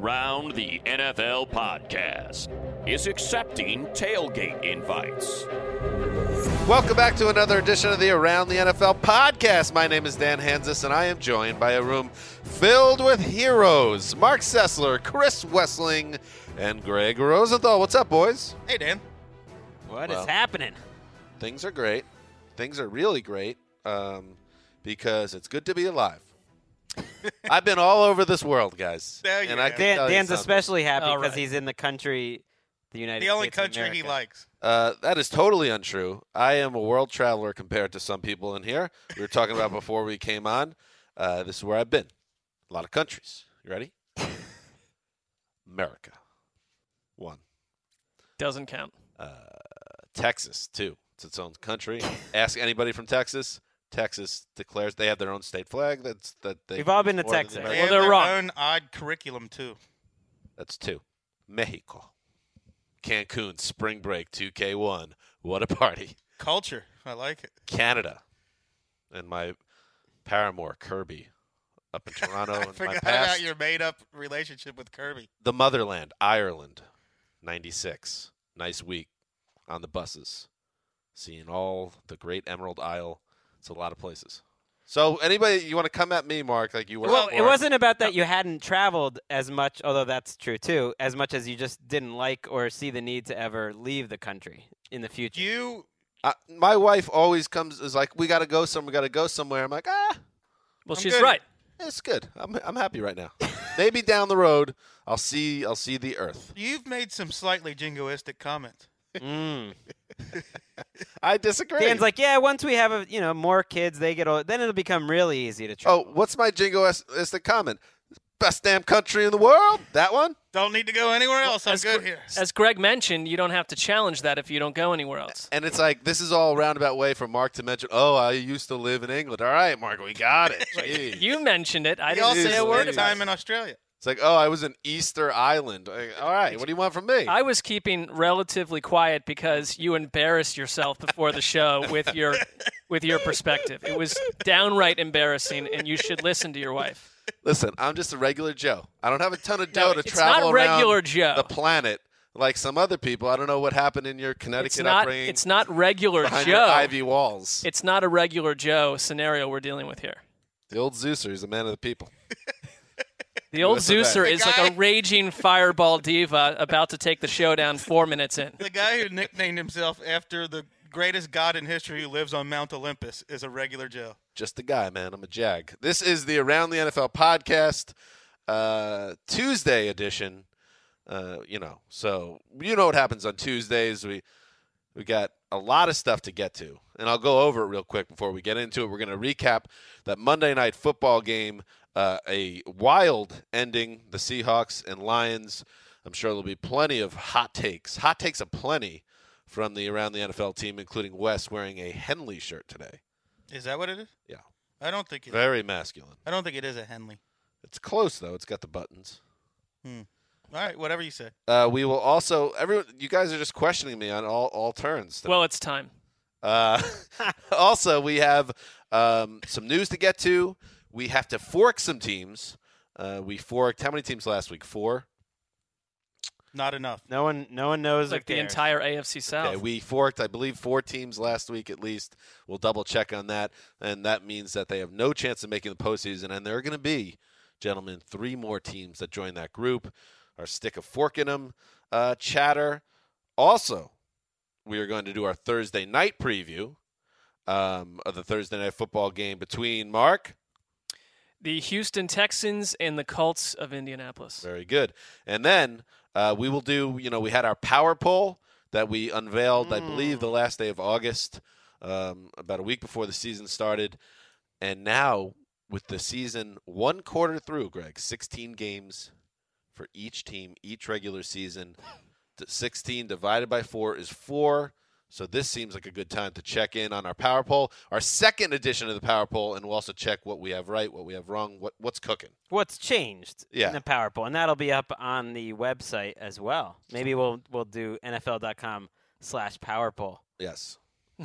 Around the NFL podcast is accepting tailgate invites. Welcome back to another edition of the Around the NFL podcast. My name is Dan Hanzus, and I am joined by a room filled with heroes Marc Sessler, Chris Wesseling, and Greg Rosenthal. What's up, boys? Hey, Dan. What is Well. happening? Things are great. Things are really great um, because it's good to be alive. I've been all over this world, guys. There you and I can Dan, tell you Dan's something. especially happy All because right. he's in the country, the United States The only States of country he America. likes. Uh, that is totally untrue. I am a world traveler compared to some people in here. We were talking about before we came on. Uh, this is where I've been. A lot of countries. You ready? America. One. Doesn't count. Texas, two. It's its own country. Ask anybody from Texas. Texas declares they have their own state flag. That's that they. We've all been to more than the Texas. They Well, have they're their wrong. own odd curriculum too. That's two. Mexico. Cancun spring break 2K1. What a party. Culture. I like it. Canada. And my paramour Kirby up in Toronto. I in my forgot past. about your made-up relationship with Kirby. the motherland, Ireland, 96. Nice week on the buses. Seeing all the great Emerald Isle. It's a lot of places. So anybody you want to come at me, Mark, like you were Well, it wasn't about that you hadn't traveled as much, although that's true too, as much as you just didn't like or see the need to ever leave the country in the future. You Uh, my wife always comes is like, we got to go somewhere, we got to go somewhere. I'm like, ah, Well, I'm she's good. right. it's good. I'm I'm happy right now. Maybe down the road, I'll see I'll see the Earth. you've made some slightly jingoistic comments. Mm. I disagree. Dan's like, yeah, once we have a, you know more kids, they get old, then it'll become really easy to oh, travel. oh, what's my jingoistic comment? Best damn country in the world. That one. Don't need to go anywhere else. I'm as good Gre- here. As Greg mentioned, you don't have to challenge that if you don't go anywhere else. And it's like this is all a roundabout way for Mark to mention. Oh, I used to live in England. All right, Mark, we got it. You mentioned it. I He didn't also say a word spent about time in Australia. It's like, oh, I was in Easter Island. Like, all right, what do you want from me? I was keeping relatively quiet because you embarrassed yourself before the show with your with your perspective. It was downright embarrassing, and you should listen to your wife. Listen, I'm just a regular Joe. I don't have a ton of No, dough to it's travel not regular around Joe. the planet like some other people. I don't know what happened in your Connecticut It's not. upbringing It's not regular behind your Joe. ivy walls. It's not a regular Joe scenario we're dealing with here. the old Zeuser is a man of the people. The old Listen. Zeuser The is like a raging fireball diva about to take the show down four minutes in. The guy who nicknamed himself after the greatest god in history who lives on Mount Olympus is a regular Joe. Just a guy, man. I'm a jag. This is the Around the NFL podcast, uh, Tuesday edition. Uh, you know, so you know what happens on Tuesdays. We we got a lot of stuff to get to, and I'll go over it real quick before we get into it. We're going to recap that Monday night football game, uh, a wild ending. The Seahawks and Lions. I'm sure there'll be plenty of hot takes. Hot takes aplenty from the Around the NFL team, including Wes wearing a Henley shirt today. Is that what it is? Yeah. I don't think it. Very masculine. I don't think it is a Henley. It's close though. It's got the buttons. Hmm. All right, whatever you say. Uh, we will also everyone. You guys are just questioning me on all all turns. Well, it's time. Uh, also, we have um, some news to get to. We have to fork some teams. Uh, we forked how many teams last week? Four. Not enough. No one, no one knows. Like the cares. entire AFC South. Okay, we forked, I believe, four teams last week at least. We'll double check on that, and that means that they have no chance of making the postseason. And there are going to be, gentlemen, three more teams that join that group. Our stick of fork in them uh, chatter. Also, we are going to do our Thursday night preview um, of the Thursday night football game between Mark. The Houston Texans and the Colts of Indianapolis. Very good. And then uh, we will do, you know, we had our power poll that we unveiled, I believe, the last day of August, um, about a week before the season started. And now, with the season one quarter through, Greg, 16 games for each team, each regular season. D- 16 divided by four is four. So this seems like a good time to check in on our power poll, our second edition of the power poll, and we'll also check what we have right, what we have wrong, what what's cooking. What's changed Yeah. in the Power Poll, and that'll be up on the website as well. Maybe we'll we'll do NFL.com slash Power Poll. Yes.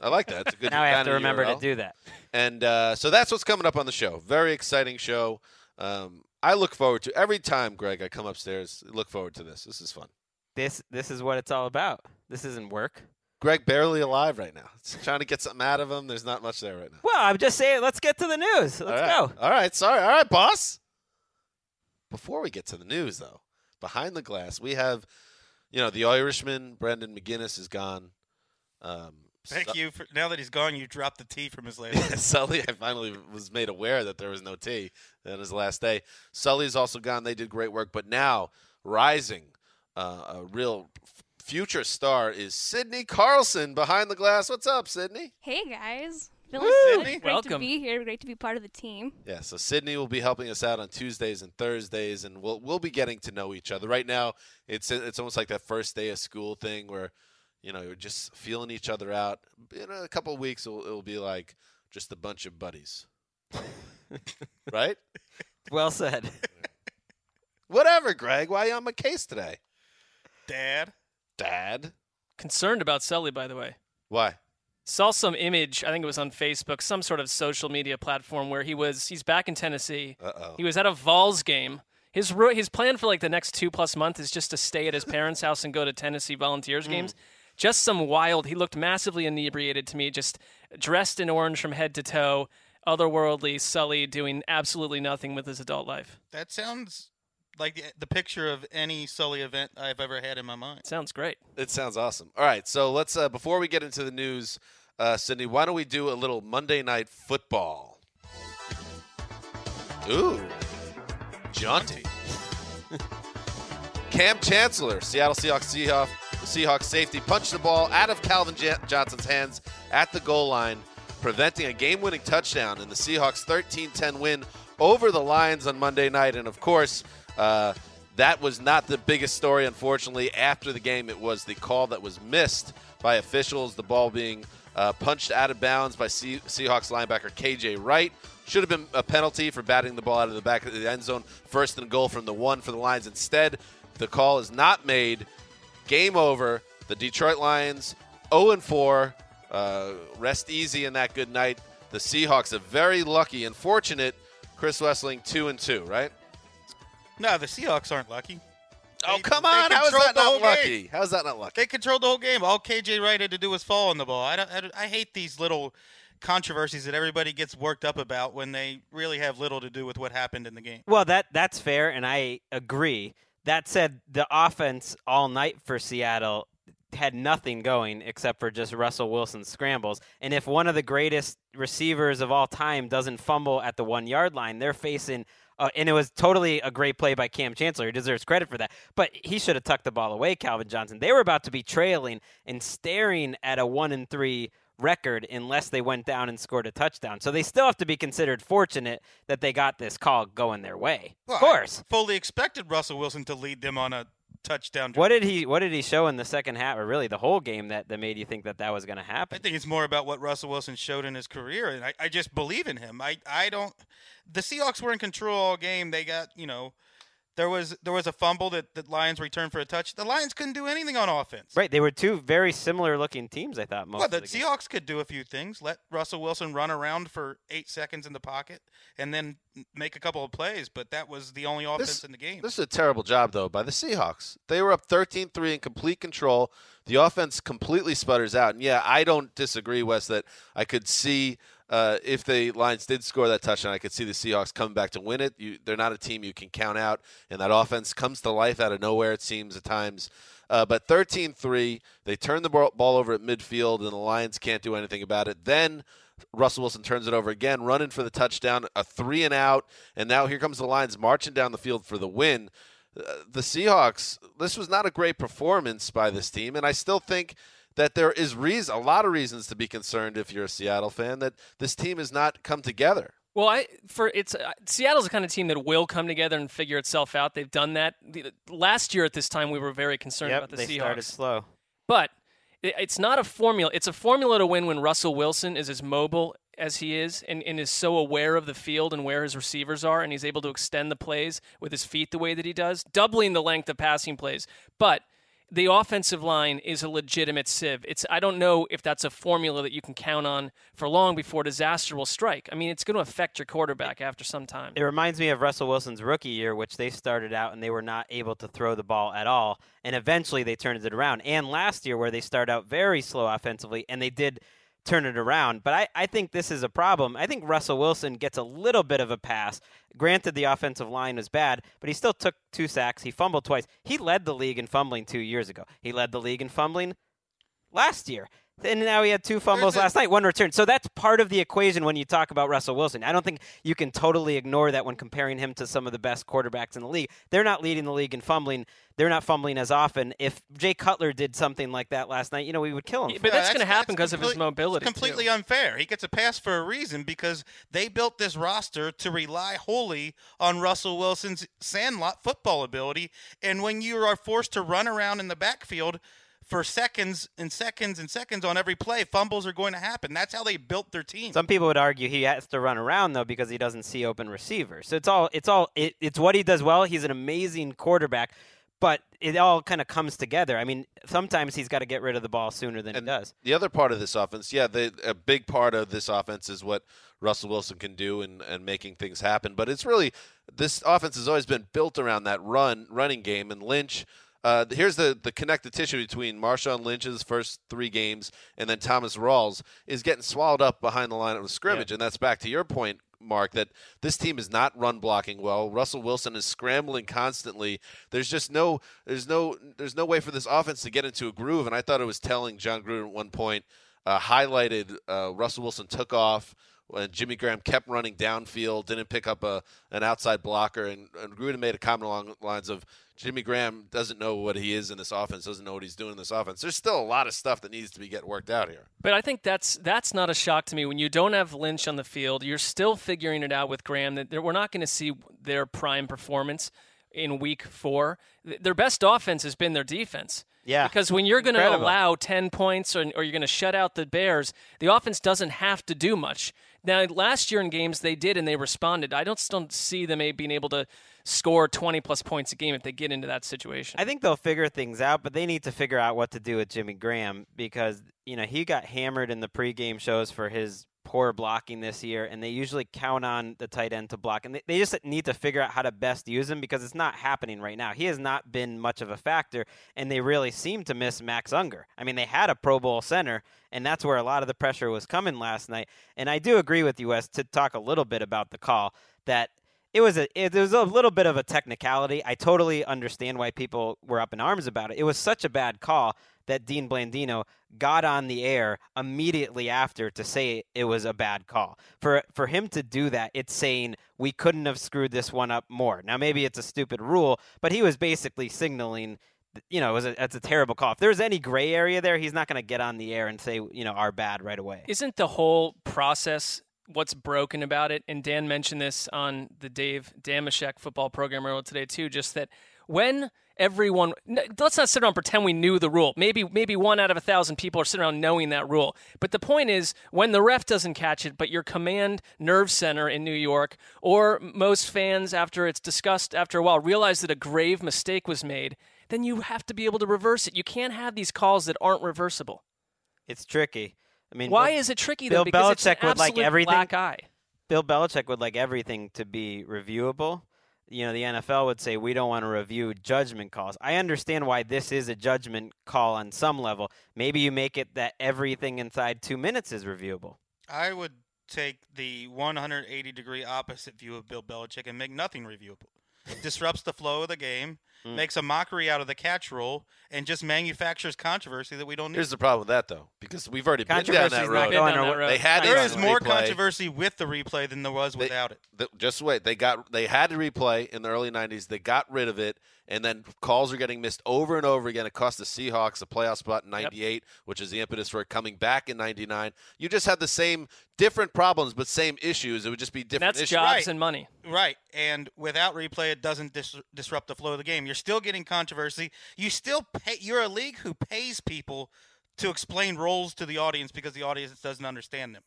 I like that. It's a good Now I have to remember URL. to do that. And uh, so that's what's coming up on the show. Very exciting show. Um, I look forward to every time, Greg. I come upstairs. Look forward to this. This is fun. This this is what it's all about. This isn't work. Greg barely alive right now. It's trying to get something out of him. There's not much there right now. Well, I'm just saying. Let's get to the news. Let's All right. go. All right. Sorry. All right, boss. Before we get to the news, though, behind the glass, we have, you know, the Irishman, Brendan McGinnis, is gone. Um, Thank Su- you for now that he's gone. You dropped the T from his last. Sully, I finally was made aware that there was no T on his last day. Sully's also gone. They did great work, but now rising, uh, a real f- future star is Sydney Carlson behind the glass. What's up, Sydney? Hey guys, feeling Sydney. Great to Welcome. be here. Great to be part of the team. Yeah, so Sydney will be helping us out on Tuesdays and Thursdays, and we'll we'll be getting to know each other. Right now, it's it's almost like that first day of school thing where, you know, you're just feeling each other out. In a couple of weeks, it'll, it'll be like just a bunch of buddies, right? Well said. Whatever, Greg. Why you on my case today? Dad. Dad? Concerned about Sully, by the way. Why? Saw some image, I think it was on Facebook, some sort of social media platform where he was he's back in Tennessee. Uh oh. He was at a Vols game. His his plan for like the next two plus months is just to stay at his parents' house and go to Tennessee Volunteers Hmm. games. Just some wild. He looked massively inebriated to me, just dressed in orange from head to toe, otherworldly, Sully doing absolutely nothing with his adult life. That sounds like the, the picture of any Sully event I've ever had in my mind. Sounds great. It sounds awesome. All right, so let's uh, before we get into the news, uh, Sydney, why don't we do a little Monday night football? Ooh, jaunty. Kam Chancellor, Seattle Seahawks Seahawks, Seahawks safety, punched the ball out of Calvin Ja- Johnson's hands at the goal line, preventing a game-winning touchdown in the Seahawks' 13-10 win over the Lions on Monday night. And of course, uh, that was not the biggest story. Unfortunately, after the game, it was the call that was missed by officials. The ball being uh, punched out of bounds by Se- Seahawks linebacker KJ Wright. Should have been a penalty for batting the ball out of the back of the end zone. First and goal from the one for the Lions. Instead, the call is not made. Game over. The Detroit Lions 0 4. Uh, rest easy in that good night. The Seahawks are very lucky and fortunate. Chris Wesseling 2 and 2, right? No, the Seahawks aren't lucky. Oh, They- come on. How is controlled that not lucky? game. How is that not lucky? They controlled the whole game. All KJ Wright had to do was fall on the ball. I, don't, I, don't- I hate these little controversies that everybody gets worked up about when they really have little to do with what happened in the game. Well, that that's fair, and I agree. That said, the offense all night for Seattle had nothing going except for just Russell Wilson's scrambles. And if one of the greatest receivers of all time doesn't fumble at the one yard line, they're facing. Uh, and it was totally a great play by Kam Chancellor. He deserves credit for that. But he should have tucked the ball away, Calvin Johnson. They were about to be trailing and staring at a one and three record unless they went down and scored a touchdown. So they still have to be considered fortunate that they got this call going their way. Well, of course. I fully expected Russell Wilson to lead them on a touchdown. What did he What did he show in the second half, or really the whole game, that, that made you think that that was going to happen? I think it's more about what Russell Wilson showed in his career, and I, I just believe in him. I, I don't. The Seahawks were in control all game. They got you know, there was there was a fumble that the Lions returned for a touch. The Lions couldn't do anything on offense. Right, they were two very similar looking teams. I thought most. Well, of the the game. Seahawks could do a few things. Let Russell Wilson run around for eight seconds in the pocket, and then make a couple of plays. But that was the only offense in the game. This is a terrible job, though, by the Seahawks. They were up 13 3 in complete control. The offense completely sputters out. And yeah, I don't disagree, Wes, that I could see uh, if the Lions did score that touchdown, I could see the Seahawks coming back to win it. You, they're not a team you can count out, and that offense comes to life out of nowhere, it seems at times. Uh, but 13 3, they turn the ball ball over at midfield, and the Lions can't do anything about it. Then Russell Wilson turns it over again, running for the touchdown, a three and out, and now here comes the Lions marching down the field for the win. Uh, the Seahawks, this was not a great performance by this team, and I still think that there is reason, a lot of reasons to be concerned if you're a Seattle fan that this team has not come together. Well, I for it's uh, Seattle's the kind of team that will come together and figure itself out. They've done that. The, last year at this time, we were very concerned Yep, about the they Seahawks. started slow. But it, it's not a formula. It's a formula to win when Russell Wilson is as mobile as he is and, and is so aware of the field and where his receivers are, and he's able to extend the plays with his feet the way that he does, doubling the length of passing plays. But the offensive line is a legitimate sieve. It's I don't know if that's a formula that you can count on for long before disaster will strike. I mean, it's going to affect your quarterback after some time. It reminds me of Russell Wilson's rookie year, which they started out and they were not able to throw the ball at all, and eventually they turned it around. And last year, where they started out very slow offensively, and they did turn it around. But I, I think this is a problem. I think Russell Wilson gets a little bit of a pass. Granted, the offensive line was bad, but he still took two sacks. He fumbled twice. He led the league in fumbling two years ago. He led the league in fumbling last year. And now he had two fumbles last night, one return. So that's part of the equation when you talk about Russell Wilson. I don't think you can totally ignore that when comparing him to some of the best quarterbacks in the league. They're not leading the league in fumbling. They're not fumbling as often. If Jay Cutler did something like that last night, you know, we would kill him. Yeah, but it. that's going to happen because of his mobility. It's completely too. unfair. He gets a pass for a reason because they built this roster to rely wholly on Russell Wilson's sandlot football ability. And when you are forced to run around in the backfield for seconds and seconds and seconds on every play, fumbles are going to happen. That's how they built their team. Some people would argue he has to run around though because he doesn't see open receivers. So it's all it's all it, it's what he does well. He's an amazing quarterback, but it all kind of comes together. I mean, sometimes he's got to get rid of the ball sooner than And he does. The other part of this offense, yeah, the, a big part of this offense is what Russell Wilson can do and, and making things happen. But it's really this offense has always been built around that run running game. And Lynch, uh, here's the the connective tissue between Marshawn Lynch's first three games and then Thomas Rawls is getting swallowed up behind the line of scrimmage. And that's back to your point. Mark, that this team is not run blocking well. Russell Wilson is scrambling constantly. There's just no, there's no, there's no way for this offense to get into a groove. And I thought it was telling. Jon Gruden at one point uh, highlighted uh, Russell Wilson took off and Jimmy Graham kept running downfield, didn't pick up a an outside blocker, and, and Gruden made a comment along the lines of Jimmy Graham doesn't know what he is in this offense, doesn't know what he's doing in this offense. There's still a lot of stuff that needs to be get worked out here. But I think that's that's not a shock to me. When you don't have Lynch on the field, you're still figuring it out with Graham. That we're not going to see their prime performance in Week Four. Their best offense has been their defense. Yeah. Because when you're going to allow 10 points or, or you're going to shut out the Bears, the offense doesn't have to do much. Now, last year in games, they did and they responded. I don't still see them being able to score 20 plus points a game if they get into that situation. I think they'll figure things out, but they need to figure out what to do with Jimmy Graham because you know he got hammered in the pregame shows for his poor blocking this year, and they usually count on the tight end to block, and they, just need to figure out how to best use him because it's not happening right now. He has not been much of a factor, and they really seem to miss Max Unger. I mean, they had a Pro Bowl center, and that's where a lot of the pressure was coming last night. And I do agree with you, Wes, to talk a little bit about the call that it was a it was a little bit of a technicality. I totally understand why people were up in arms about it. It was such a bad call that Dean Blandino got on the air immediately after to say it was a bad call. For for him to do that, it's saying we couldn't have screwed this one up more. Now maybe it's a stupid rule, but he was basically signaling you know, it was a, it's a terrible call. If there's any gray area there, he's not going to get on the air and say, you know, our bad right away. Isn't the whole process what's broken about it? And Dan mentioned this on the Dave Dameshek football program earlier today too. Just that when everyone let's not sit around pretend we knew the rule. Maybe maybe one out of a thousand people are sitting around knowing that rule. But the point is, when the ref doesn't catch it, but your command nerve center in New York, or most fans after it's discussed after a while realize that a grave mistake was made, then you have to be able to reverse it. You can't have these calls that aren't reversible. It's tricky. I mean, Why Bill- is it tricky Bill though? Because it's an Belichick would like everything- black eye. Bill Belichick would like everything to be reviewable. You know, the NFL would say we don't want to review judgment calls. I understand why this is a judgment call on some level. Maybe you make it that everything inside two minutes is reviewable. I would take the 180 degree opposite view of Bill Belichick and make nothing reviewable. Disrupts the flow of the game, Mm. makes a mockery out of the catch rule, and just manufactures controversy that we don't need. Here's the problem with that though, because we've already been down that not road. going down that road. They had Not to there use is more replay. controversy with the replay than there was They- without it. The, just wait. They got they had to replay in the early '90s. They got rid of it, and then calls are getting missed over and over again. It cost the Seahawks a playoff spot in '98, which is the impetus for it coming back in '99. You just had the same, different problems, but same issues. It would just be different That's issues. jobs Right. and money. Right, and without replay, it doesn't dis- disrupt the flow of the game. You're still getting controversy. You still pay. You're a league who pays people to explain roles to the audience because the audience doesn't understand them.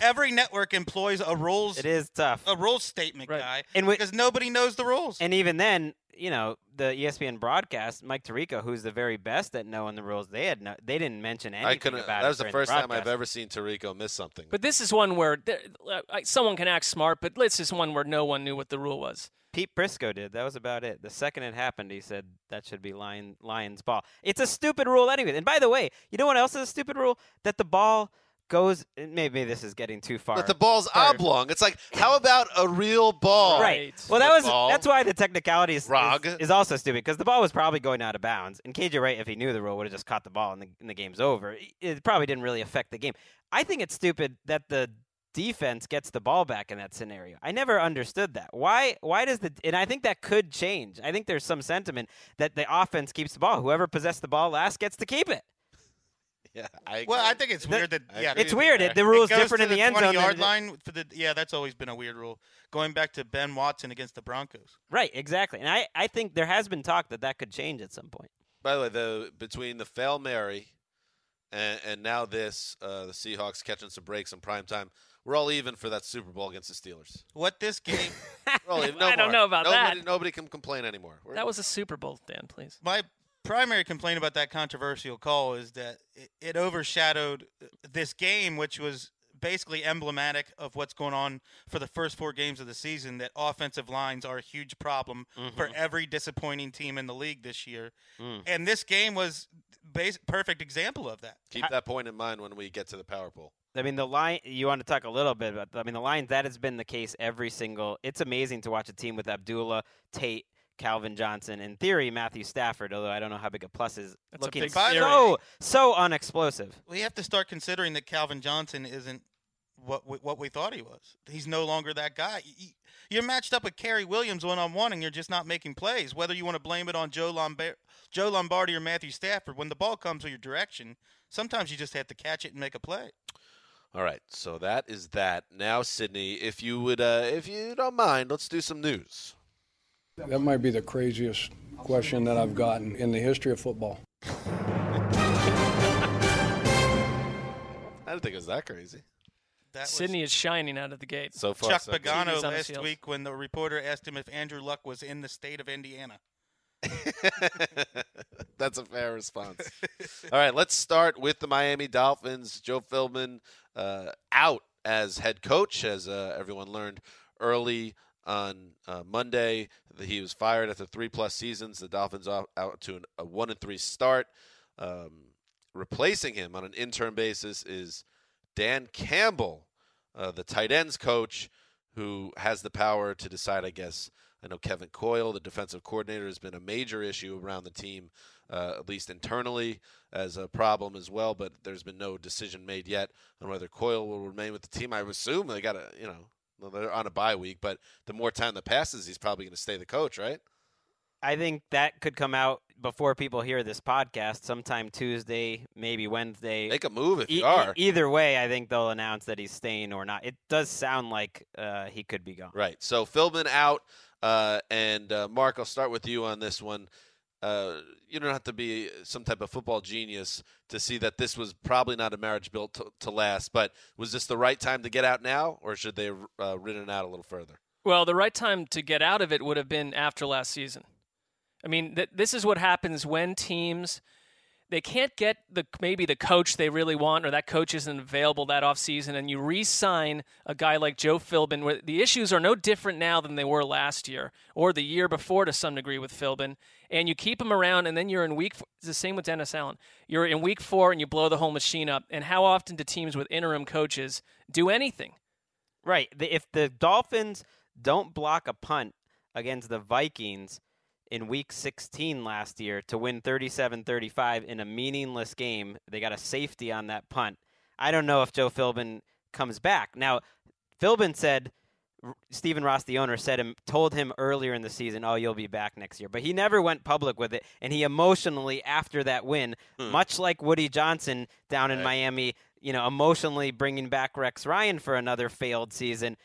Every network employs a rules It is tough. a rules statement Right. guy And we- because nobody knows the rules. And even then, you know, the ESPN broadcast, Mike Tirico, who's the very best at knowing the rules, they had no, they didn't mention anything I couldn't. about That it was the during first time I've ever seen Tirico miss something. But this is one where uh, someone can act smart, but this is one where no one knew what the rule was. Pete Prisco did. That was about it. The second it happened, he said that should be Lion, Lions ball. It's a stupid rule anyway. And by the way, you know what else is a stupid rule? That the ball goes. Maybe this is getting too far. but the ball's Far. oblong. It's like, how about a real ball? Right. Right. Well, that was Football. that's why the technicality is, is, Rog. is also stupid because the ball was probably going out of bounds. And KJ Wright, if he knew the rule, would have just caught the ball and the, and the game's over. It- It probably didn't really affect the game. I think it's stupid that the defense gets the ball back in that scenario. I never understood that. Why? Why does the? And I think that could change. I think there's some sentiment that the offense keeps the ball. Whoever possessed the ball last gets to keep it. Yeah. I well. I think it's The- weird that I yeah, agree It's with weird. you It, the there. rule's goes different to in the, end zone. than yard it- line for the yeah. That's always been a weird rule. Going back to Ben Watson against the Broncos. Right. Exactly. And I, I think there has been talk that that could change at some point. By the way, the between the fail Mary and, and now this, uh, the Seahawks catching some breaks in prime time, we're all even for that Super Bowl against the Steelers. What this game? We're all even. No I don't more. know about nobody, that. Nobody can complain anymore. We're- That was a Super Bowl, Dan. Please. my primary complaint about that controversial call is that it, it overshadowed this game, which was basically emblematic of what's going on for the first four games of the season. That offensive lines are a huge problem for every disappointing team in the league this year, Mm. and this game was base, perfect example of that. keep that point in mind when we get to the power pool. I mean, the line. You want to talk a little bit about? I mean, the Lions. That has been the case every single. It's amazing to watch a team with Abdullah Tate, Calvin Johnson, in theory Matthew Stafford. Although I don't know how big a plus is That's a looking big theory. so so unexplosive. We have to start considering that Calvin Johnson isn't what we, what we thought he was. He's no longer that guy. Y- y- You're matched up with Cary Williams one on one, and you're just not making plays. Whether you want to blame it on Joe Lombardi, Joe Lombardi or Matthew Stafford, when the ball comes to your direction, sometimes you just have to catch it and make a play. All right, so that is that. Now, Sydney, if you would, uh, if you don't mind, let's do some news. That might be the craziest question that I've gotten in the history of football. I didn't think it was that crazy. That was Sydney is shining out of the gate. So far, Chuck so. Pagano TV's on his last week when the reporter asked him if Andrew Luck was in the state of Indiana. That's a fair response. All right, let's start with the Miami Dolphins. Joe Philbin uh, out as head coach, as uh, everyone learned early on uh, Monday. He was fired after three plus seasons. The Dolphins out, out to an, a one and three start. Um, replacing him on an interim basis is Dan Campbell, uh, the tight ends coach, who has the power to decide, I guess. I know Kevin Coyle, the defensive coordinator, has been a major issue around the team, uh, at least internally, as a problem as well. But there's been no decision made yet on whether Coyle will remain with the team. I assume they got to, you know, they're on a bye week, but the more time that passes, he's probably going to stay the coach, right? I think that could come out before people hear this podcast, sometime Tuesday, maybe Wednesday. Make a move if E- you are. either way, I think they'll announce that he's staying or not. It does sound like uh, he could be gone. Right. So Philbin out. Uh, and uh, Mark, I'll start with you on this one. Uh, you don't have to be some type of football genius to see that this was probably not a marriage built to, to last. But was this the right time to get out now, or should they have uh, ridden it out a little further? Well, the right time to get out of it would have been after last season. I mean, th- this is what happens when teams they can't get the maybe the coach they really want or that coach isn't available that offseason and you re-sign a guy like Joe Philbin where the issues are no different now than they were last year or the year before to some degree with Philbin and you keep him around and then you're in week f- it's the same with Dennis Allen. You're in week 4 and you blow the whole machine up and how often do teams with interim coaches do anything? Right. If the Dolphins don't block a punt against the Vikings in week 16 last year to win 37-35 in a meaningless game, they got a safety on that punt. I don't know if Joe Philbin comes back. Now, Philbin said Stephen Ross, the owner, said him told him earlier in the season, "Oh, you'll be back next year." But he never went public with it, and he emotionally after that win, Hmm. much like Woody Johnson down in Right. Miami, you know, emotionally bringing back Rex Ryan for another failed season.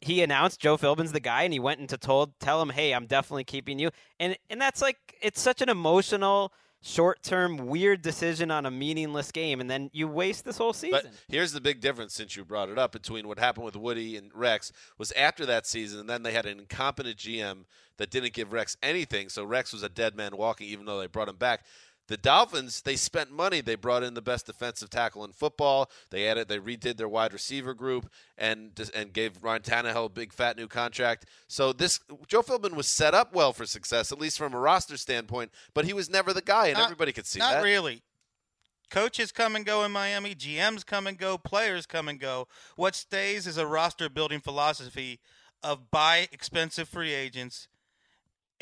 He announced Joe Philbin's the guy, and he went into told tell him, "Hey, I'm definitely keeping you." And and that's like it's such an emotional, short-term, weird decision on a meaningless game, and then you waste this whole season. But here's the big difference since you brought it up between what happened with Woody and Rex was after that season, and then they had an incompetent GM that didn't give Rex anything, so Rex was a dead man walking, even though they brought him back. The Dolphins, they spent money. They brought in the best defensive tackle in football. They added, they redid their wide receiver group, and and gave Ryan Tannehill a big fat new contract. So this Joe Philbin was set up well for success, at least from a roster standpoint. But he was never the guy, and Not- everybody could see Not that. Not really. Coaches come and go in Miami. GMs come and go. Players come and go. What stays is a roster building philosophy of buy expensive free agents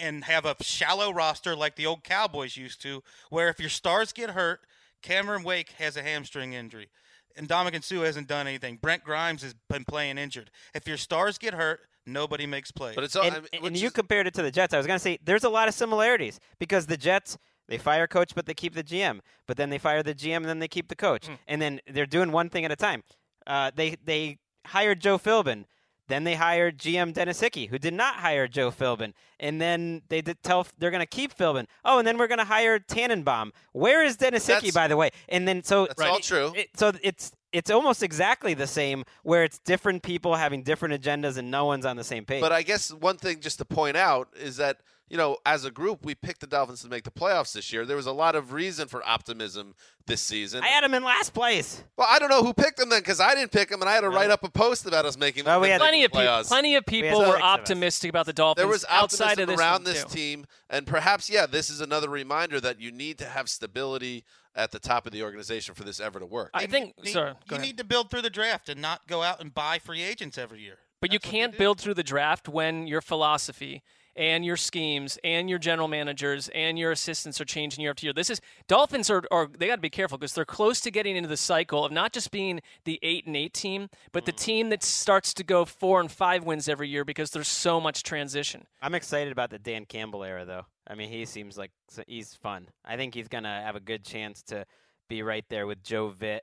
and have a shallow roster like the old Cowboys used to, where if your stars get hurt, Cameron Wake has a hamstring injury. And Ndamukong Suh hasn't done anything. Brent Grimes has been playing injured. If your stars get hurt, nobody makes plays. But it's all, and, I mean, and you is- compared it to the Jets. I was going to say there's a lot of similarities because the Jets they fire coach but they keep the GM, but then they fire the GM and then they keep the coach, Hmm. and then they're doing one thing at a time. Uh, they they hired Joe Philbin. Then they hired GM Dennis Hickey, who did not hire Joe Philbin. And then they did tell they're going to keep Philbin. Oh, and then we're going to hire Tannenbaum. Where is Dennis Hickey, by the way? And then so That's all true. it- so it's it's almost exactly the same, where it's different people having different agendas and no one's on the same page. But I guess one thing just to point out is that you know, as a group, we picked the Dolphins to make the playoffs this year. There was a lot of reason for optimism this season. I had them in last place. well, I don't know who picked them then because I didn't pick them, and I had to write up a post about us making Well, we had- Plenty the of people, playoffs. plenty of people had were six of us. optimistic about the Dolphins. There was outside optimism of this around this too. team, and perhaps, yeah, this is another reminder that you need to have stability at the top of the organization for this ever to work. I think. Need- sorry, go you ahead. need to build through the draft and not go out and buy free agents every year. But you That's what they can't build through the draft when your philosophy and your schemes and your general managers and your assistants are changing year after year. This is Dolphins are, are they got to be careful because they're close to getting into the cycle of not just being the eight and eight team, but Mm. the team that starts to go four and five wins every year because there's so much transition. I'm excited about the Dan Campbell era, though. I mean, he seems like he's fun. I think he's gonna have a good chance to be right there with Joe Vitt.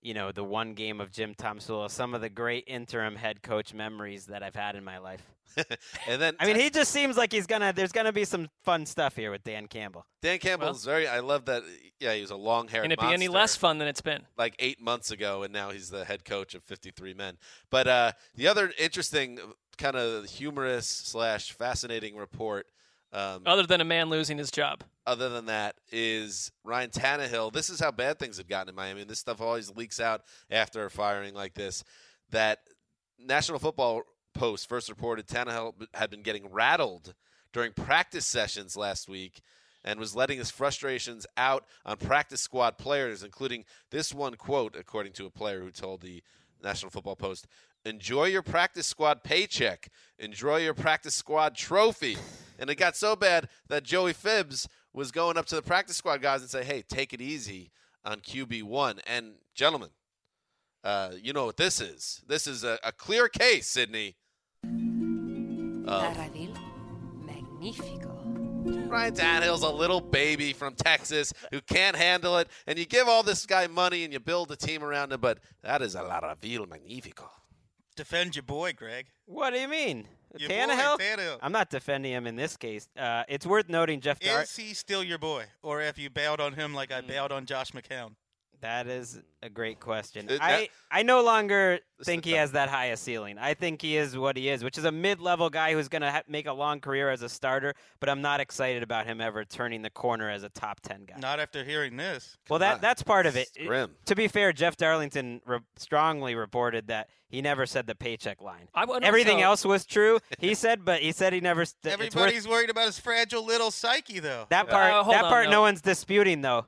You know, the one game of Jim Tomsula, some of the great interim head coach memories that I've had in my life. and then I mean, he just seems like he's gonna. There's gonna be some fun stuff here with Dan Campbell. Dan Campbell's very. I love that. Yeah, he was a long-haired. Can it be any less fun than it's been? like eight months ago, and now he's the head coach of 53 men. But uh, the other interesting, kind of humorous slash fascinating report, um, Other than a man losing his job. other than that, is Ryan Tannehill. This is how bad things have gotten in Miami. This stuff always leaks out after a firing like this. That National Football Post first reported Tannehill had been getting rattled during practice sessions last week and was letting his frustrations out on practice squad players, including this one quote, according to a player who told the National Football Post, Enjoy your practice squad paycheck. Enjoy your practice squad trophy. And it got so bad that Joey Phibbs was going up to the practice squad guys and say, hey, take it easy on QB1. And, gentlemen, uh, you know what this is. This is a, a clear case, Sydney. Of Maravil, magnifico. Ryan Tannehill's a little baby from Texas who can't handle it, and you give all this guy money and you build a team around him, but that is a la raville magnifico. Defend your boy, Greg. What do you mean? Your boy, Tannehill? Tannehill. I'm not defending him in this case. Uh, it's worth noting Jeff Dar- Is he still your boy, or have you bailed on him like I bailed on Josh McCown? That is a great question. It- I, that- I no longer think he has that high a ceiling. I think he is what he is, which is a mid-level guy who's going to ha- make a long career as a starter. But I'm not excited about him ever turning the corner as a top ten guy. Not after hearing this. well, that on. that's part of it. It's grim. To be fair, Jeff Darlington re- strongly reported that he never said the paycheck line. I would Everything also- else was true. He said, but he said he never. St- it's worth- Everybody's worried about his fragile little psyche, though. that part. Uh, that on, part, no. no one's disputing though.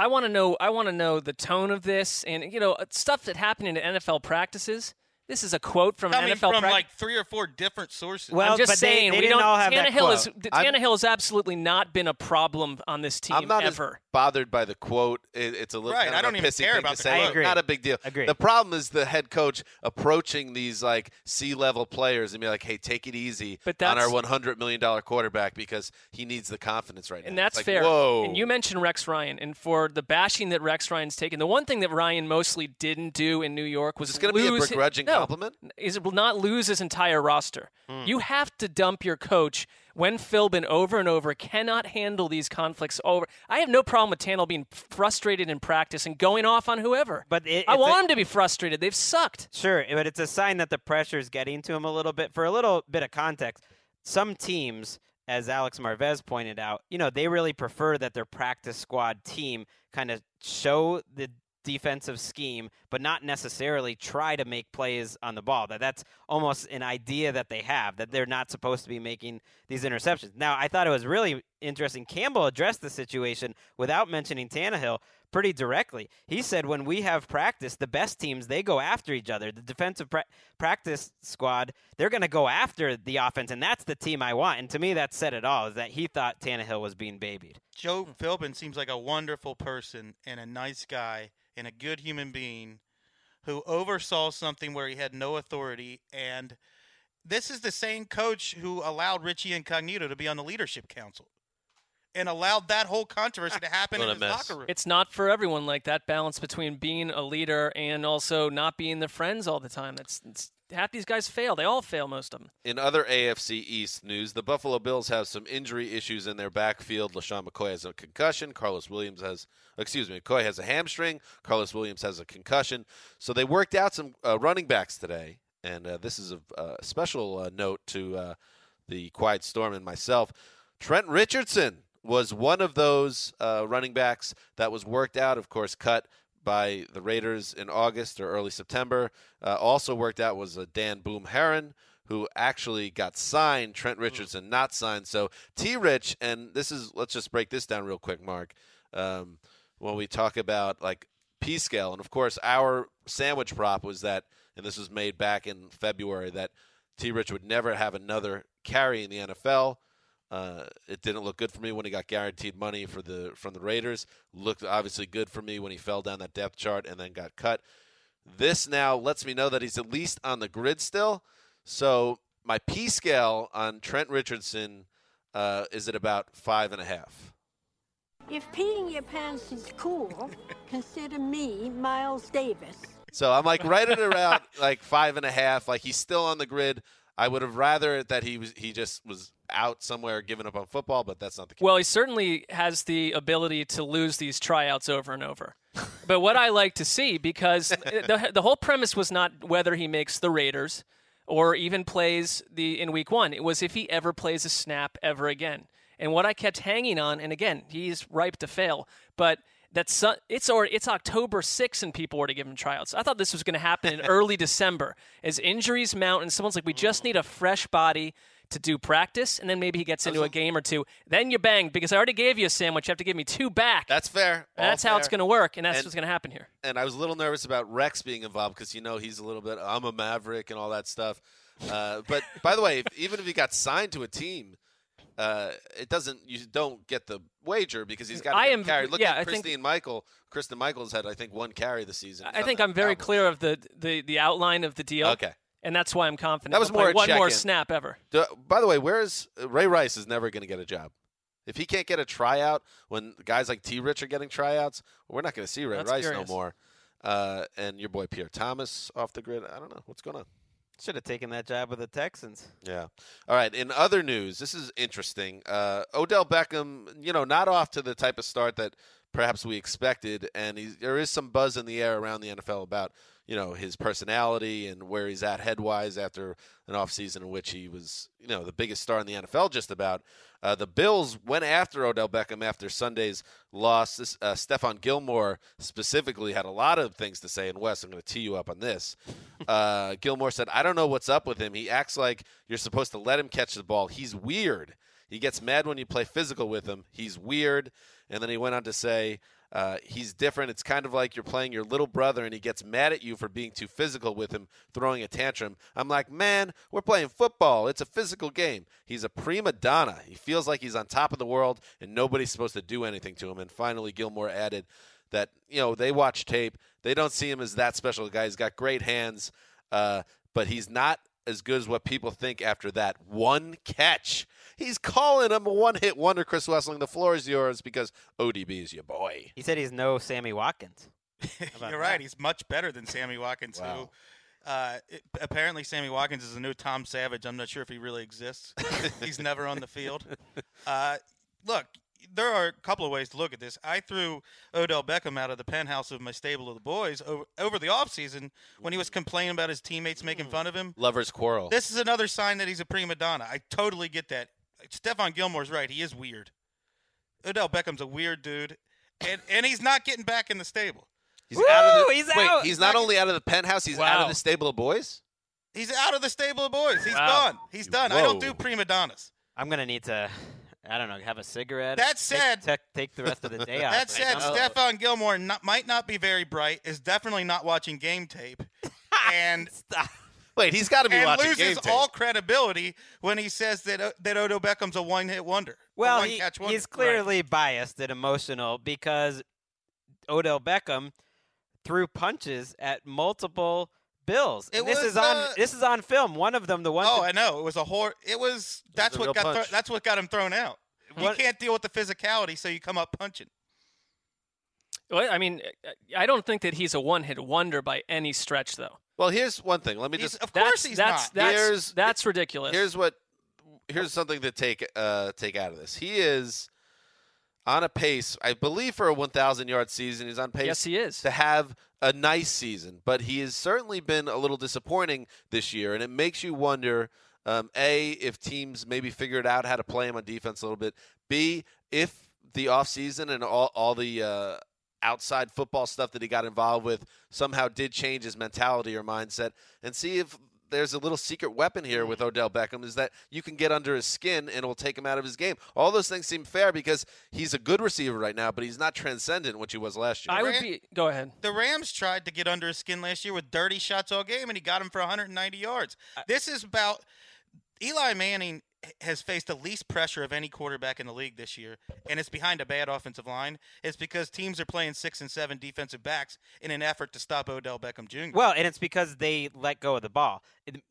I want to know. I want to know the tone of this, and you know, uh, stuff that happened in NFL practices. This is a quote from Coming an NFL from prac- like three or four different sources. Well, I'm just but they- saying they we didn't don't. all have that Tannehill is quote. I'm- Tannehill has absolutely not been a problem on this team I'm not ever. as bothered by the quote. It, it's a little Right, kind I don't a even pissy care thing about to the say. I agree. Not a big deal. Agree. The problem is the head coach approaching these like C-level players and be like, "Hey, take it easy But on our 100 million dollar quarterback because he needs the confidence right now." And that's like, fair. Whoa. And you mentioned Rex Ryan, and for the bashing that Rex Ryan's taken, the one thing that Ryan mostly didn't do in New York was Is this gonna be a lose- begrudging no, compliment? Is it will not lose his entire roster. Hmm. You have to dump your coach when Philbin over and over cannot handle these conflicts. Over, I have no problem with Tannehill being frustrated in practice and going off on whoever. But it, I it's a- want him to be frustrated. They've sucked. Sure, but it's a sign that the pressure is getting to him a little bit. For a little bit of context, some teams, as Alex Marvez pointed out, you know, they really prefer that their practice squad team kind of show the defensive scheme, but not necessarily try to make plays on the ball. That that's almost an idea that they have that they're not supposed to be making these interceptions. Now, I thought it was really interesting. Campbell addressed the situation without mentioning Tannehill pretty directly. He said when we have practice, the best teams they go after each other. The defensive pra- practice squad, they're going to go after the offense, and that's the team I want. And to me, that said it all. Is that he thought Tannehill was being babied. Joe Philbin seems like a wonderful person and a nice guy and a good human being who oversaw something where he had no authority. And this is the same coach who allowed Richie Incognito to be on the leadership council and allowed that whole controversy to happen in a his mess. locker room. It's not for everyone like that balance between being a leader and also not being their friends all the time. That's, it's, half these guys fail. They all fail, most of them. In other AFC East news, the Buffalo Bills have some injury issues in their backfield. LeSean McCoy has a concussion. Karlos Williams has, excuse me, McCoy has a hamstring. Karlos Williams has a concussion. So they worked out some uh, running backs today. And uh, this is a, a special uh, note to uh, the Quiet Storm and myself. Trent Richardson was one of those uh, running backs that was worked out, of course, cut by the Raiders in August or early September. Uh, also worked out was uh, Dan Boom Herron, who actually got signed. Trent Richardson not signed. So T. Rich, and this is let's just break this down real quick, Mark. Um, when we talk about like P scale, and of course our sandwich prop was that, and this was made back in February that T. Rich would never have another carry in the NFL. Uh, it didn't look good for me when he got guaranteed money for the from the Raiders. Looked obviously good for me when he fell down that depth chart and then got cut. This now lets me know that he's at least on the grid still. So my P scale on Trent Richardson uh, is at about five and a half. If peeing your pants is cool, consider me Miles Davis. So I'm like right at around like five and a half. Like he's still on the grid. I would have rather that he was he just was out somewhere giving up on football, but that's not the case. Well, he certainly has the ability to lose these tryouts over and over. but what I like to see, because the, the whole premise was not whether he makes the Raiders or even plays the in week one. It was if he ever plays a snap ever again. And what I kept hanging on, and again, he's ripe to fail, but that's it's or it's October 6th and people were to give him tryouts. I thought this was going to happen in early December as injuries mount and someone's like, we just need a fresh body to do practice, and then maybe he gets into a game or two. Then you bang because I already gave you a sandwich. You have to give me two back. That's fair. That's All how it's going to work, and that's And- what's going to happen here. and I was a little nervous about Rex being involved because you know he's a little bit I'm a Maverick and all that stuff. Uh, but by the way, if, even if he got signed to a team, uh, it doesn't you don't get the wager because he's got I am carry. Look yeah, at Christine Michael. Kristen Michaels had I think one carry this season. I think I'm very clear of the, the, the outline of the deal. Okay. And that's why I'm confident. That was more one more snap ever. Do- by the way, where is Ray Rice is never going to get a job. If he can't get a tryout when guys like T. Rich are getting tryouts, we're not going to see Ray That's Rice curious. no more. Uh, and your boy Pierre Thomas off the grid. I don't know what's going on. Should have taken that job with the Texans. Yeah. All right. In other news, this is interesting. Uh, Odell Beckham, you know, not off to the type of start that perhaps we expected, and he's, there is some buzz in the air around the NFL about you know his personality and where he's at headwise after an offseason in which he was you know the biggest star in the NFL just about. Uh, the Bills went after Odell Beckham after Sunday's loss. This, uh, Stephon Gilmore specifically had a lot of things to say. And Wes, I'm going to tee you up on this. Uh, Gilmore said, "I don't know what's up with him. He acts like you're supposed to let him catch the ball. He's weird. He gets mad when you play physical with him. He's weird." And then he went on to say, uh, he's different. It's kind of like you're playing your little brother and he gets mad at you for being too physical with him, throwing a tantrum. I'm like, man, we're playing football. It's a physical game. He's a prima donna. He feels like he's on top of the world and nobody's supposed to do anything to him. And finally, Gilmore added that, you know, they watch tape. They don't see him as that special guy. He's got great hands, uh, but he's not as good as what people think after that one catch. He's calling him a one hit wonder, Chris Wesseling. The floor is yours because ODB is your boy. He said he's no Sammy Watkins. You're right. He's much better than Sammy Watkins, Wow. who uh, it, apparently Sammy Watkins is a new Tom Savage. I'm not sure if he really exists. He's never on the field. Uh, look, there are a couple of ways to look at this. I threw Odell Beckham out of the penthouse of my stable of the boys over, over the offseason when he was complaining about his teammates making fun of him. Lovers quarrel. This is another sign that he's a prima donna. I totally get that. Stephon Gilmore's right. He is weird. Odell Beckham's a weird dude, and, and he's not getting back in the stable. He's out of the, Woo, he's wait, out. he's not only out of the penthouse, he's out of the stable of boys? He's out of the stable of boys. He's Wow. gone. He's done. I don't do prima donnas. I'm gonna need to, I don't know, have a cigarette. That take- said- take, take the rest of the day off. That right said, now. Stephon Gilmore not, might not be very bright. Is definitely not watching game tape, and Stop. Wait, he's got to be and watching loses game tape. all credibility when he says that uh, that Odell Beckham's a one hit wonder. Well, he, catch wonder. he's clearly biased and emotional because Odell Beckham threw punches at multiple Bills. It this was, is on uh, this is on film. One of them, the one. Oh, to- I know. It was a hor. It was. That's a what got. Thro- that's what got him thrown out. What- You can't deal with the physicality, so you come up punching. Well, I mean, I don't think that he's a one-hit wonder by any stretch, though. Well, here's one thing. Let me He's, just of That's course, he's that's not. that's Here's- that's ridiculous. here's what here's something to take uh take out of this. He is on a pace, I believe, for a 1,000 yard season. He's on pace yes, he is. to have a nice season, but he has certainly been a little disappointing this year, and it makes you wonder. Um, a, if teams maybe figured out how to play him on defense a little bit. B, if the offseason and all, all the uh, outside football stuff that he got involved with somehow did change his mentality or mindset. And see if there's a little secret weapon here with Odell Beckham is that you can get under his skin and it will take him out of his game. All those things seem fair because he's a good receiver right now, but he's not transcendent, which he was last year. I would be. Go ahead. The Rams tried to get under his skin last year with dirty shots all game, and he got him for 190 yards. This is about Eli Manning has faced the least pressure of any quarterback in the league this year, and it's behind a bad offensive line. It's because teams are playing six and seven defensive backs in an effort to stop Odell Beckham Jr. Well, and it's because they let go of the ball.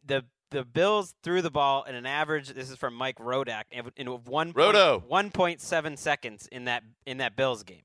The the Bills threw the ball in an average. This is from Mike Rodak in in one Rodo. one point seven seconds in that in that Bills game.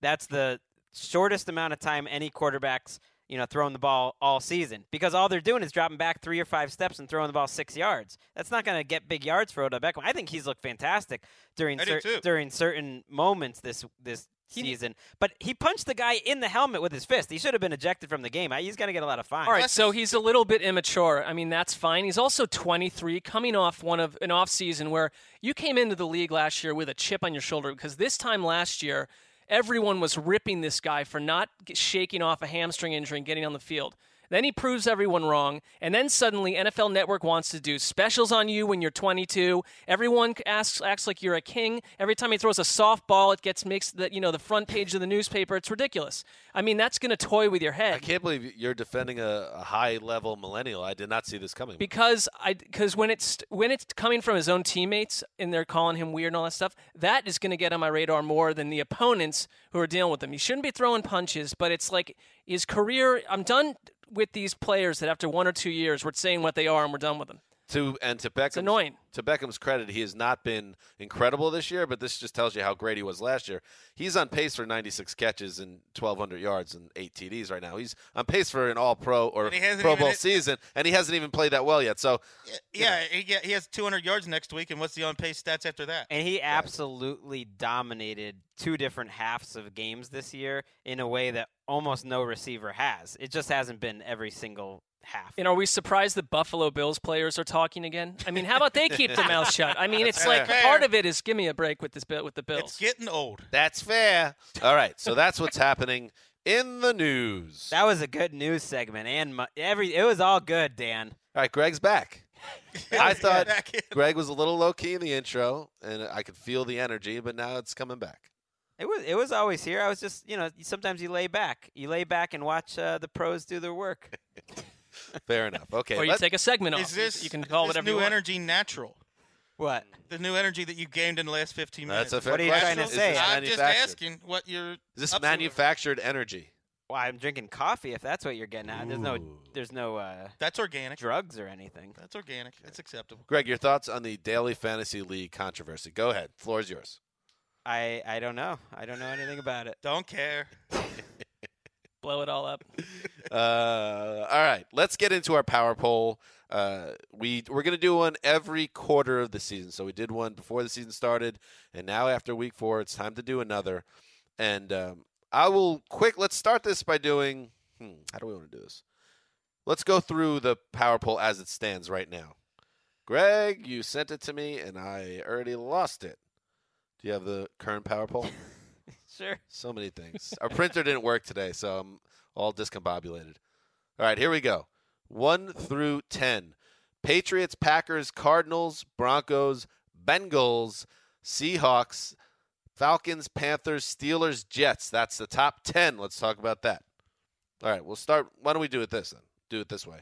That's the shortest amount of time any quarterbacks you know throwing the ball all season because all they're doing is dropping back three or five steps and throwing the ball six yards. That's not going to get big yards for Odell Beckham. I think he's looked fantastic during cer- during certain moments this this season. But he punched the guy in the helmet with his fist. He should have been ejected from the game. He's going to get a lot of fines. All right, so he's a little bit immature. I mean, that's fine. He's also 23, coming off one of an off season where you came into the league last year with a chip on your shoulder because this time last year, everyone was ripping this guy for not shaking off a hamstring injury and getting on the field. Then he proves everyone wrong, and then suddenly NFL Network wants to do specials on you when you're 22. Everyone asks acts like you're a king. Every time he throws a softball, it gets makes that you know the front page of the newspaper. It's ridiculous. I mean, that's going to toy with your head. I can't believe you're defending a, a high level millennial. I did not see this coming. because I because when it's when it's coming from his own teammates and they're calling him weird and all that stuff, that is going to get on my radar more than the opponents who are dealing with him. He shouldn't be throwing punches, but it's like his career. I'm done with these players that after one or two years we're saying what they are and we're done with them. To and to Beckham's, annoying. to Beckham's credit, he has not been incredible this year, but this just tells you how great he was last year. He's on pace for 96 catches and 1,200 yards and eight TDs right now. He's on pace for an All Pro or And he hasn't Pro Bowl hit- season, and he hasn't even played that well yet. So Yeah, he, get- he has 200 yards next week, and what's the on pace stats after that? And he absolutely dominated two different halves of games this year in a way that almost no receiver has. It just hasn't been every single half. And are we surprised that Buffalo Bills players are talking again? I mean, how about they keep their mouths shut? I mean, it's like fair. part of it is give me a break with this bill with the Bills. It's getting old. that's fair. All right, so that's what's happening in the news. That was a good news segment, and mu- every it was all good, Dan. All right, Greg's back. I thought Back. Greg was a little low key in the intro, and I could feel the energy, but now it's coming back. It was it was always here. I was just you know sometimes you lay back, you lay back and watch uh, the pros do their work. Fair enough. Okay, or you take a segment off. Is this you can call this whatever new you want. energy natural? What? The new energy that you gained in the last 15 minutes. That's a fair What are you question. trying to Is say? this I'm just manufactured? asking what you're. Is this up to. manufactured energy? Well, I'm drinking coffee if that's what you're getting at. There's no Ooh. there's no uh, That's organic. drugs or anything. That's organic. It's acceptable. Greg, your thoughts on the daily fantasy league controversy? Go ahead. Floor is yours. I I don't know. I don't know anything about it. Don't care. Blow it all up. Uh, all right, let's get into our power poll. Uh, we we're gonna do one every quarter of the season. So we did one before the season started, and now after week four, it's time to do another. And um, I will quick. Let's start this by doing. Hmm, how do we want to do this? Let's go through the power poll as it stands right now. Greg, you sent it to me, and I already lost it. Do you have the current power poll? Sure. So many things. Our printer didn't work today, so I'm all discombobulated. All right, here we go. 1 through 10. Patriots, Packers, Cardinals, Broncos, Bengals, Seahawks, Falcons, Panthers, Steelers, Jets. That's the top 10. Let's talk about that. All right, we'll start. Why don't we do it this then? Do it this way.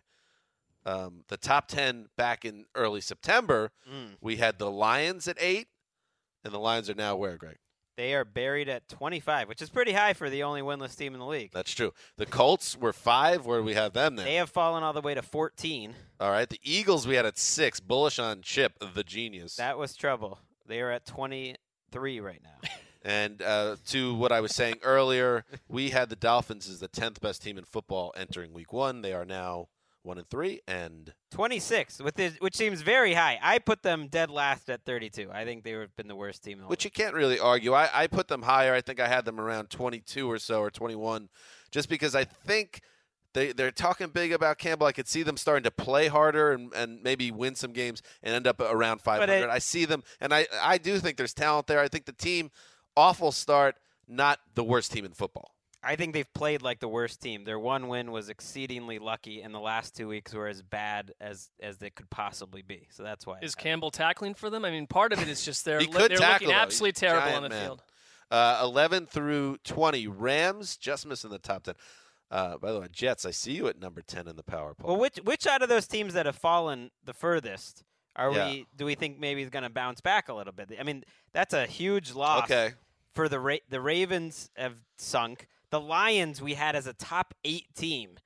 Um, the top 10 back in early September, Mm. we had the Lions at 8, and the Lions are now where, Greg? They are buried at 25, which is pretty high for the only winless team in the league. That's true. The Colts were five. Where do we have them then? They have fallen all the way to 14. All right. The Eagles we had at six. Bullish on Chip, the genius. That was trouble. They are at 23 right now. and uh, to what I was saying earlier, we had the Dolphins as the tenth best team in football entering Week One. They are now one and three, and 26, with this, which seems very high. I put them dead last at 32. I think they would have been the worst team in the which you can't really argue. I, I put them higher. I think I had them around twenty-two or so, or twenty-one, just because I think. They, they're talking big about Campbell. I could see them starting to play harder and, and maybe win some games and end up around 500. it- I see them, and I, I do think there's talent there. I think the team, awful start, not the worst team in football. I think they've played like the worst team. Their one win was exceedingly lucky, and the last two weeks were as bad as as they could possibly be. So that's why. Is Campbell tackling for them? I mean, part of it is just they're li- they're tackle, looking though. absolutely He's terrible on the man. field. Uh, 11 through 20. Rams just missing the top 10. Uh, by the way, Jets, I see you at number 10 in the power poll. Well, which which out of those teams that have fallen the furthest are Yeah. we? Do we think maybe is going to bounce back a little bit? I mean, that's a huge loss. Okay. For the Ra- the Ravens have sunk. The Lions we had as a top eight team.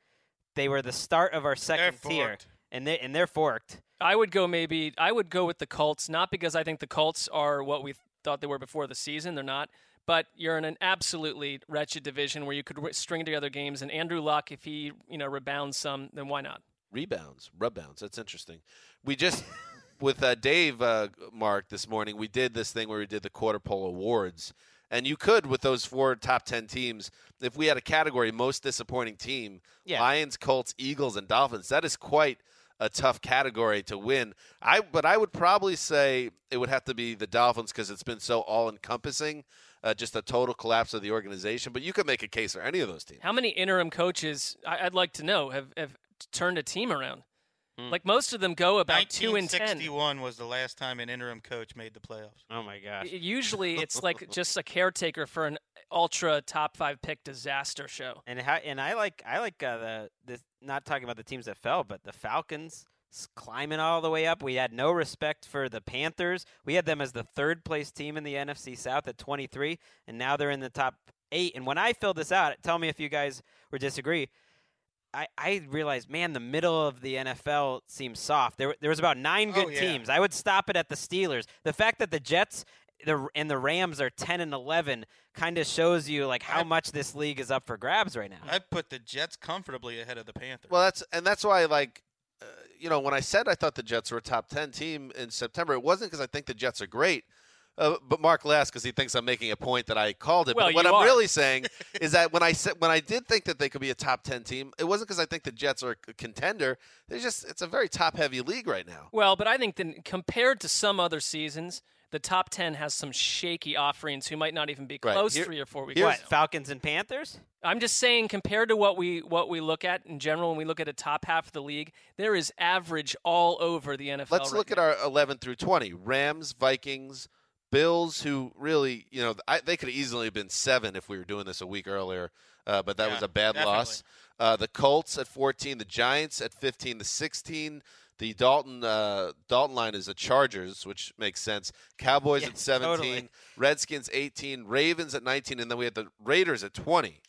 They were the start of our second tier, and they and they're forked. I would go maybe I would go with the Colts, not because I think the Colts are what we thought they were before the season. They're not. But you're in an absolutely wretched division where you could re- string together games, and Andrew Luck, if he you know rebounds some, then why not? Rebounds, rebounds. That's interesting. We just, with uh, Dave, uh, Mark, this morning, we did this thing where we did the quarter poll awards. And you could, with those four top 10 teams, if we had a category, most disappointing team, Yeah. Lions, Colts, Eagles, and Dolphins, that is quite a tough category to win. I But I would probably say it would have to be the Dolphins because it's been so all encompassing, uh, just a total collapse of the organization. But you could make a case for any of those teams. How many interim coaches I'd like to know have have turned a team around? Like most of them go about two and ten. 1961 was the last time an interim coach made the playoffs. Oh my gosh! Usually, it's like just a caretaker for an ultra top five pick disaster show. And how, and I like I like uh, the the not talking about the teams that fell, but the Falcons climbing all the way up. We had no respect for the Panthers. We had them as the third place team in the NFC South at 23, and now they're in the top eight. And when I filled this out, tell me if you guys would disagree. I, I realized, man, the middle of the NFL seems soft. There, there was about nine good yeah. teams. I would stop it at the Steelers. The fact that the Jets the, and the Rams are 10 and 11 kind of shows you like how much this league is up for grabs right now. I put the Jets comfortably ahead of the Panthers. Well, that's and that's why like. Uh, you know, when I said I thought the Jets were a top ten team in September, it wasn't because I think the Jets are great, uh, but Mark laughs because he thinks I'm making a point that I called it. Well, but what you I'm are. really saying is that when I said when I did think that they could be a top ten team, it wasn't because I think the Jets are a contender. They're just it's a very top heavy league right now. Well, but I think then compared to some other seasons, the top 10 has some shaky offerings who might not even be Right. close Here- three or four weeks. What. Falcons and Panthers? I'm just saying, compared to what we what we look at in general, when we look at a top half of the league, there is average all over the NFL. Let's right look at our 11 through 20. Rams, Vikings, Bills, who really, you know, I, they could easily have easily been seven if we were doing this a week earlier, uh, but that Yeah, was a bad loss. Uh, the Colts at 14, the Giants at 15, the 16. The Dalton uh, Dalton line is the Chargers, which makes sense. Cowboys Yeah, at 17, totally. Redskins 18, Ravens at 19, and then we had the Raiders at 20.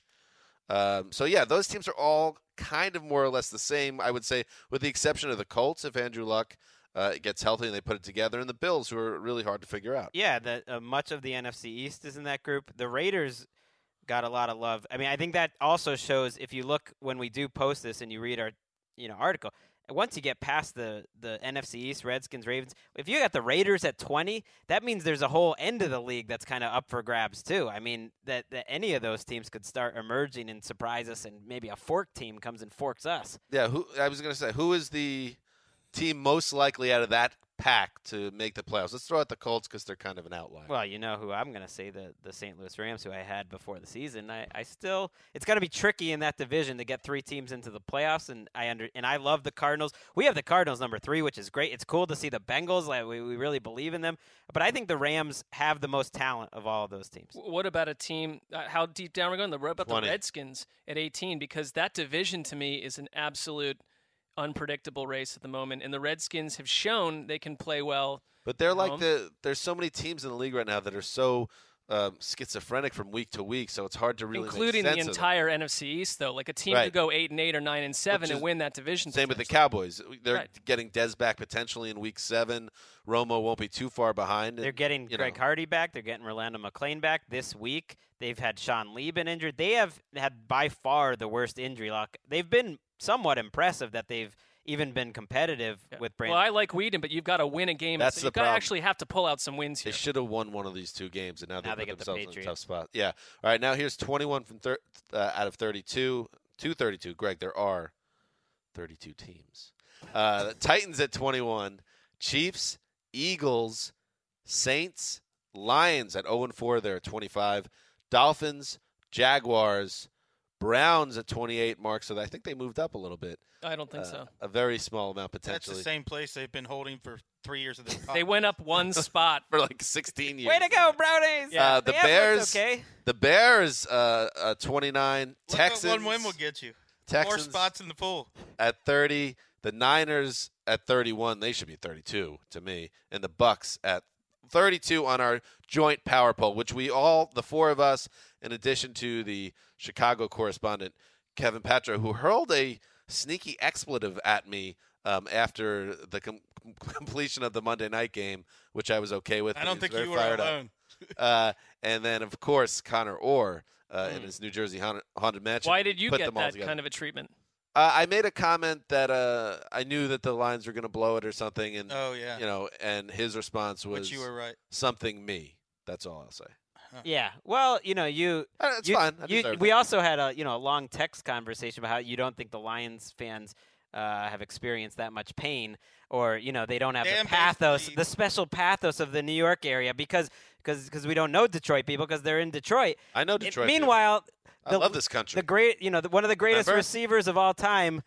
Um, so yeah, those teams are all kind of more or less the same, I would say, with the exception of the Colts if Andrew Luck uh, gets healthy and they put it together, and the Bills, who are really hard to figure out. Yeah, the, uh, much of the NFC East is in that group. The Raiders got a lot of love. I mean, I think that also shows if you look when we do post this and you read our, you know, article. Once you get past the the NFC East, Redskins, Ravens, if you got the Raiders at 20, that means there's a whole end of the league that's kind of up for grabs too. I mean, that, that any of those teams could start emerging and surprise us, and maybe a fork team comes and forks us. Yeah, who I was going to say, who is the team most likely out of that pack to make the playoffs? Let's throw out the Colts because they're kind of an outlier. Well, you know who I'm going to say the the St. Louis Rams, who I had before the season. I, I still it's going to be tricky in that division to get three teams into the playoffs, and I under and I love the Cardinals. We have the Cardinals number three, which is great. It's cool to see the Bengals. Like we, we really believe in them, but I think the Rams have the most talent of all of those teams. What about a team? Uh, how deep down we're going? The what about 20. the Redskins at 18? Because that division to me is an absolute unpredictable race at the moment, and the Redskins have shown they can play well. But they're like home. the there's so many teams in the league right now that are so um, schizophrenic from week to week, so it's hard to really including make the sense of entire NFC East, though. Like a team Right. could go eight and eight or nine and seven Which and win that division. Same with the. Cowboys. They're Right. getting Dez back potentially in week seven. Romo won't be too far behind. They're and, getting Greg know, Hardy back. They're getting Rolando McClain back this week. They've had Sean Lee been injured. They have had by far the worst injury luck. They've been somewhat impressive that they've even been competitive with Brandon. Well, I like Weeden, but you've got to win a game. That's so the you've got to actually have to pull out some wins here. They should have won one of these two games, and now they Now put they get the themselves in a tough spot. Yeah. All right. Now here's 21 from thir- uh, out of 32. 232. Greg, there are 32 teams. Uh, Titans at 21. Chiefs, Eagles, Saints, Lions at 0 and 4. They're at 25. Dolphins, Jaguars, Browns at 28. Mark. So I think they moved up a little bit. I don't think Uh, so. A very small amount potentially. That's potentially. the same place they've been holding for three years of this. They went up one spot. for like 16 years. Way to go, Brownies! Uh, the They Bears, okay. the Bears, uh, uh, 29. Look Texans, what one win will get you. Texans Four spots in the pool. at 30. The Niners at 31. They should be 32 to me. And the Bucks at 32 on our joint power poll, which we all, the four of us, in addition to the Chicago correspondent Kevin Patra, who hurled a sneaky expletive at me um, after the com- completion of the Monday night game, which I was okay with. I don't think you were fired up. alone. uh, and then, of course, Connor Orr uh, in his New Jersey Haunted, haunted Mansion. Why did you put get them all that together. kind of a treatment? Uh, I made a comment that uh, I knew that the Lions were going to blow it or something, and Oh, yeah. you know, and his response was Which you were right. something me. That's all I'll say. Yeah. Well, you know, you. Uh, it's you- fine. I you- deserve we it. also had a you know a long text conversation about how you don't think the Lions fans uh, have experienced that much pain, or you know they don't have Dan the pathos, the special pathos of the New York area because because because we don't know Detroit people because they're in Detroit. I know It- Detroit. Meanwheal, I the- love this country. The great, you know, the, one of the greatest Remember? receivers of all time,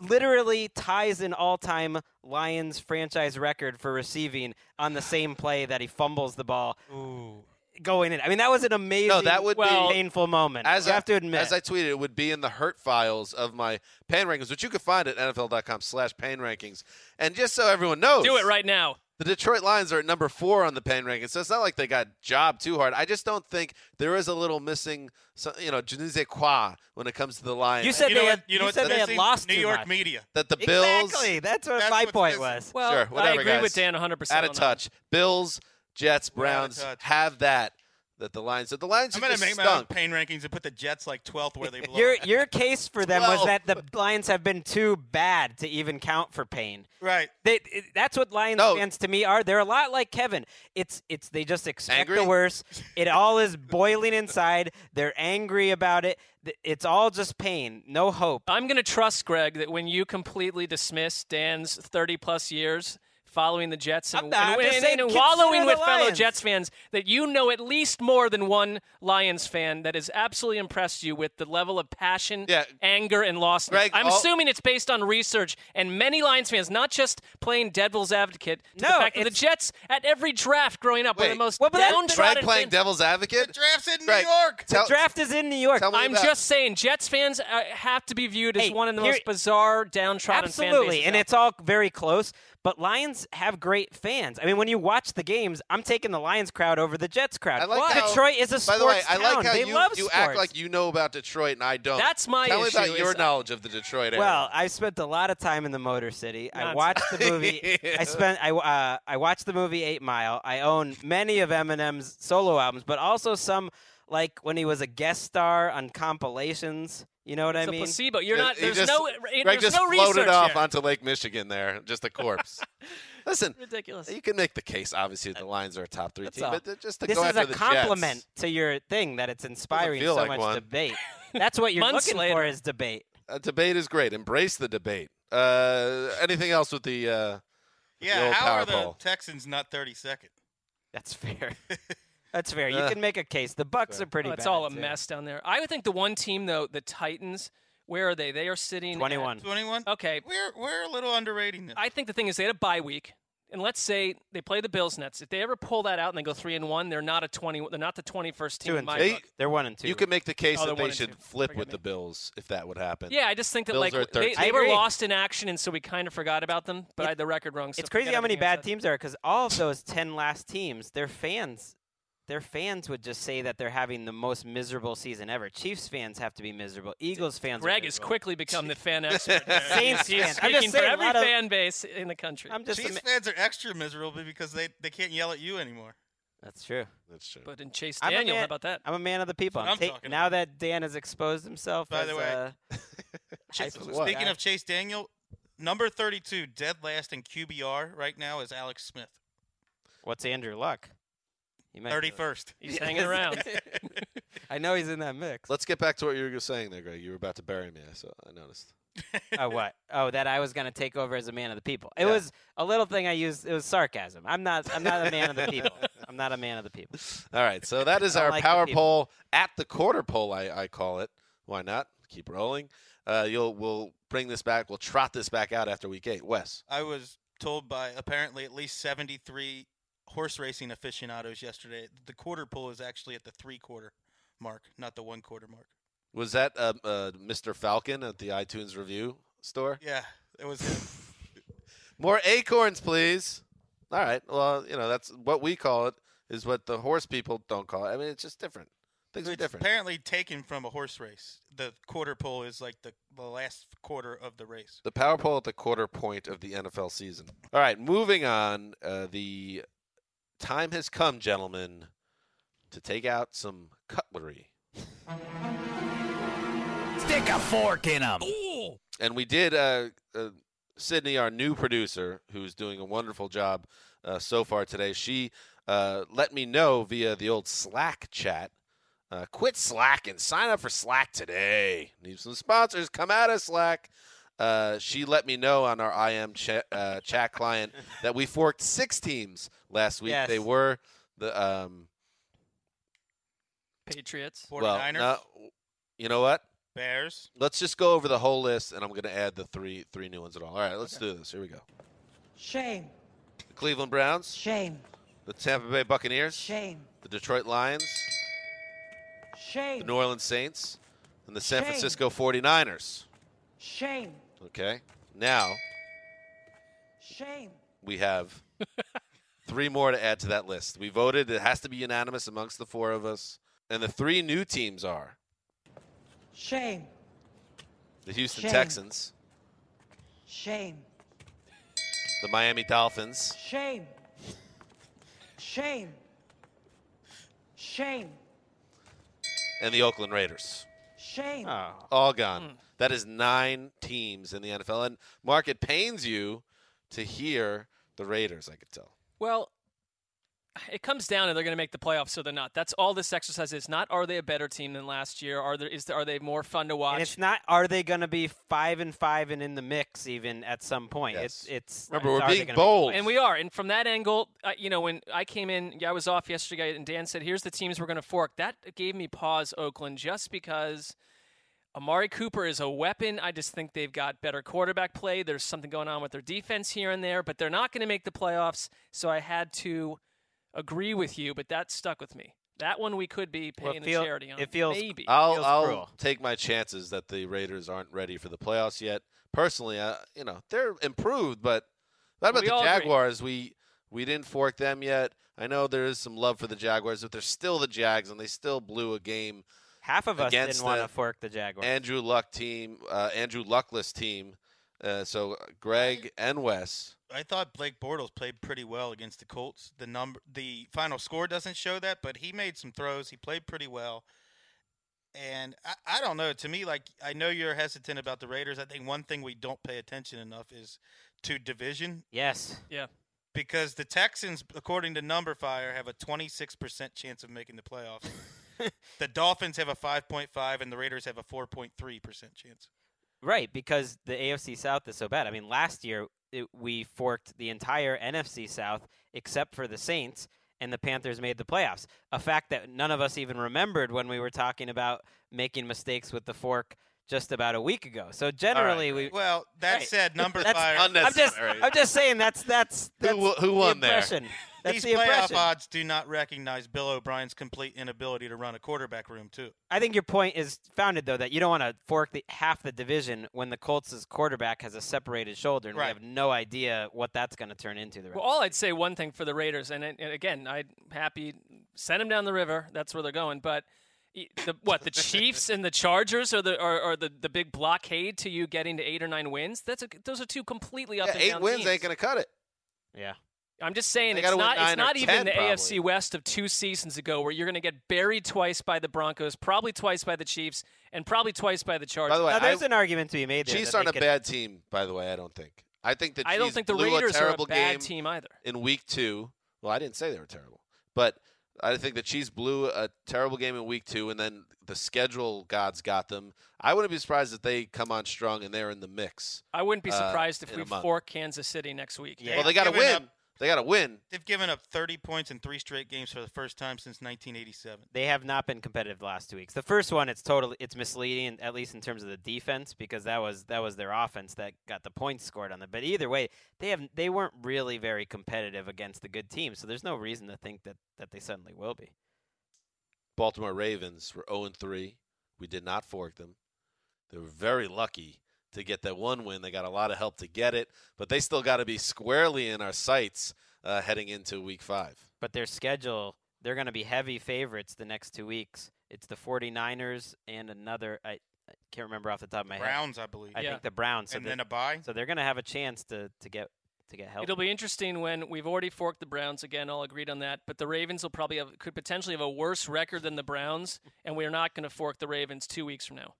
literally ties an all-time Lions franchise record for receiving on the same play that he fumbles the ball Ooh. going in. I mean, that was an amazing, No, that would be- painful moment. as you I, have to admit. as I tweeted, it would be in the hurt files of my pain rankings, which you can find at NFL.com slash pain rankings. And just so everyone knows, Do it right now. The Detroit Lions are at number four on the Pain ranking, so it's not like they got job too hard. I just don't think there is a little missing, so- you know, je ne sais quoi when it comes to the Lions. You said You know they what- had, you know what's said they had missing? lost New too York much. media. that the Bills Exactly. That's what That's my point missing. was. Well, Sure, I agree guys. with Dan 100%. out of touch. Bills, Jets, We're out of Browns have that. That the Lions. So the Lions I'm are gonna just make my own pain rankings and put the Jets like 12th where they belong. Your your case for them was that the Lions have been too bad to even count for pain. right. They, it- that's what Lions No. fans to me are. They're a lot like Kevin. It's it's they just expect Angry? the worst. It all is boiling inside. They're angry about it. It's all just pain, no hope. I'm going to trust Greg that when you completely dismiss Dan's 30 plus years following the Jets and, I'm not. I'm and, and- and wallowing with fellow Jets fans, that you know at least more than one Lions fan that has absolutely impressed you with the level of passion, Yeah. anger, and lostness. Greg, I'm all- assuming it's based on research and many Lions fans, not just playing devil's advocate, to the No, fact that the Jets at every draft growing up were the most Well, but downtrodden. Greg playing fans. devil's advocate. The draft's in Greg, New York. Tell, the draft is in New York. I'm about- just saying, Jets fans uh, have to be viewed as Hey, one of the here- most bizarre, downtrodden fan Absolutely, and out it's all very close. But Lions have great fans. I mean, when you watch the games, I'm taking the Lions crowd over the Jets crowd. I like how, Detroit is a sports By the way, I like town. how they you, love you sports. act like you know about Detroit and I don't. That's my Tell issue me about your is- knowledge of the Detroit area. Well, I spent a lot of time in the Motor City. I watched the movie. I spent. I uh, I watched the movie Eight Mile. I own many of Eminem's solo albums, but also some like when he was a guest star on compilations. You know what It's I a mean? placebo. You're He not. There's just- no. Greg There's just no floated research off here. onto Lake Michigan there, just a corpse. Listen, Ridiculous. you can make the case. Obviously, the Lions are a top three That's team, all. but just to This go is a compliment Jets, to your thing that it's inspiring feel so like much one. debate. That's what you're Months looking later. for is debate. a debate is great. Embrace the debate. Uh, anything else with the? Uh, the Yeah, old how power are the poll. Texans not 32nd? That's fair. That's fair. You Uh, can make a case. The Bucks are pretty Oh, it's bad. all a too. mess down there. I would think the one team though, the Titans. Where are they? They are sitting. at- 21. 21. okay. We're we're a little underrating them. I think the thing is they had a bye week, and let's say they play the Bills Nets. If they ever pull that out and they go three and one, they're not a twenty. They're not the twenty-first team Two in and my two. They- book. They're one and two. you can make the case Oh, that they're they one and should two. flip Forgive with me. the Bills if that would happen. Yeah, I just think that Bills like at they, 13. they were agree. lost in action, and so we kind of forgot about them. But I had the record wrong. So it's crazy how many everything I bad said. teams there are because all of those 10 last teams, their fans, their fans would just say that they're having the most miserable season ever. Chiefs fans have to be miserable. Eagles fans. are Greg has quickly become the fan expert. Saints He's fans. I'm speaking just saying, for every lot of- fan base in the country. I'm just. Chiefs ama- fans are extra miserable because they, they can't yell at you anymore. That's true. That's true. but in Chase I'm a Daniel, how about that? I'm a man of the people. I'm I'm ta- talking now about. that Dan has exposed himself. By as, the way, uh, Chase- speaking guy. of Chase Daniel, number 32, dead last in QBR right now is Alex Smith. what's Andrew Luck? He might be- 31st. He's hanging around. I know he's in that mix. Let's get back to what you were saying there, Greg. You were about to bury me. I saw. I noticed. oh what? Oh, that I was going to take over as a man of the people. It Yeah. was a little thing I used. It was sarcasm. I'm not. I'm not a man of the people. I'm not a man of the people. All right, so that is I our like the power people. poll at the quarter poll. I, I call it. Why not? Keep rolling. Uh, you'll we'll bring this back. We'll trot this back out after week eight. Wes. I was told by apparently at least 73 horse racing aficionados yesterday the quarter pull is actually at the three quarter mark, not the one quarter mark. Was that uh, uh, Mr. Falcon at the iTunes review store? Yeah, it was. More acorns, please. All right. Well, you know that's what we call it. Is what the horse people don't call it. I mean, it's just different. Things are different. apparently taken from a horse race. The quarter pull is like the, the last quarter of the race. The power poll at the quarter point of the NFL season. All right, moving on. Uh, the time has come, gentlemen, to take out some cutlery. Stick a fork in them. And we did, uh, uh, Sydney, our new producer, who's doing a wonderful job uh, so far today, she uh, let me know via the old Slack chat. Uh, quit Slack and sign up for Slack today. Need some sponsors. Come out of Slack. Uh, she let me know on our IM chat, uh, chat client that we forked six teams last week. Yes. They were the um, Patriots. 49ers, well, no, you know what? Bears. Let's just go over the whole list, and I'm going to add the three three new ones at all. All right, let's do this. Here we go. Shame. The Cleveland Browns, Shame. the Tampa Bay Buccaneers, Shame. the Detroit Lions, Shame. the New Orleans Saints, and the San Shame. Francisco 49ers. Shame. Okay. Now Shame. we have three more to add to that list. We voted; it has to be unanimous amongst the four of us. And the three new teams are Shame. the Houston Shame. Texans, Shame. the Miami Dolphins, Shame. Shame. Shame. and the Oakland Raiders. Shame. Ah. All gone. Hmm. That is nine teams in the NFL. And Mark, it pains you to hear the Raiders. I could tell. Well, it comes down to they're going to make the playoffs, so they're not. That's all this exercise is. Not are they a better team than last year? Are there is there, are they more fun to watch? And it's not. Are they going to be five and five and in the mix even at some point? It's it's. Remember, it's, we're are they being gonna bold. And we are. And from that angle, uh, you know, when I came in, I was off yesterday, and Dan said, "Here's the teams we're going to fork." That gave me pause, Oakland, just because Amari Cooper is a weapon. I just think they've got better quarterback play. There's something going on with their defense here and there, but they're not going to make the playoffs. So I had to agree with you, but that stuck with me. That one we could be Well, paying it feel- the charity on. it feels- maybe. I'll, feels I'll take my chances that the Raiders aren't ready for the playoffs yet. Personally, uh, you know they're improved, but what about We the all agree. Jaguars? We we didn't fork them yet. I know there is some love for the Jaguars, but they're still the Jags, and they still blew a game. Half of us against didn't want the to fork the Jaguars. Andrew Luck team, uh, Andrew Luckless team. Uh, so Greg and Wes. I thought Blake Bortles played pretty well against the Colts. The number, the final score doesn't show that, but he made some throws. He played pretty well. And I, I don't know. To me, like I know you're hesitant about the Raiders. I think one thing we don't pay attention enough is to division yes. yeah. because the Texans, according to numberFire, have a 26% chance of making the playoffs. the Dolphins have a 5.5, and the Raiders have a 4.3% chance. Right, because the AFC South is so bad. I mean, last year it, we forked the entire NFC South except for the Saints, and the Panthers made the playoffs. A fact that none of us even remembered when we were talking about making mistakes with the fork just about a week ago. So generally, we Well, that Right. said, Number That's Fire. I'm just, Unnecessary. I'm just saying that's that's, that's Who wo- who the won there? impression. That's These the playoff impression. odds do not recognize Bill O'Brien's complete inability to run a quarterback room, too. I think your point is founded though that you don't want to fork the, half the division when the Colts' quarterback has a separated shoulder and we have no idea what that's going to turn into. The rest. Well, all I'd say one thing for the Raiders, and, and again, I'm happy send them down the river. That's where they're going. But the what the Chiefs and the Chargers are the are, are the, the big blockade to you getting to eight or nine wins. That's a, those are two completely up Yeah, and eight down wins teams. ain't going to cut it. yeah. I'm just saying They it's gotta win not it's not even 10 the probably. AFC West of two seasons ago where you're going to get buried twice by the Broncos, probably twice by the Chiefs, and probably twice by the Chargers. By the way, Now, there's I- an argument to be made there. Chiefs that aren't a could- bad team, by the way. I don't think. I think the I don't Chiefs think the Raiders a are a terrible bad game team either. in week two. Well, I didn't say they were terrible, but I think the Chiefs blew a terrible game in week two, and then the schedule gods got them. I wouldn't be surprised if they come on strong and they're in the mix. I wouldn't be uh, surprised if we a month. fork Kansas City next week. Yeah. Well, they got to win. up- They got to win. They've given up 30 points in three straight games for the first time since 1987. They have not been competitive the last two weeks. The first one, it's totally it's misleading, at least in terms of the defense, because that was that was their offense that got the points scored on them. But either way, they have they weren't really very competitive against the good teams. So there's no reason to think that that they suddenly will be. Baltimore Ravens were 0 3. We did not fork them. They were very lucky to get that one win. They got a lot of help to get it, but they still got to be squarely in our sights uh, heading into week five. But their schedule, they're going to be heavy favorites the next two weeks. It's the 49ers and another. I, I can't remember off the top of my head. Browns, I believe. I Yeah. think the Browns. So and they- then a bye. So they're going to have a chance to, to get to get help. It'll be interesting when we've already forked the Browns again. All agreed on that, but the Ravens will probably have could potentially have a worse record than the Browns, and we're not going to fork the Ravens two weeks from now.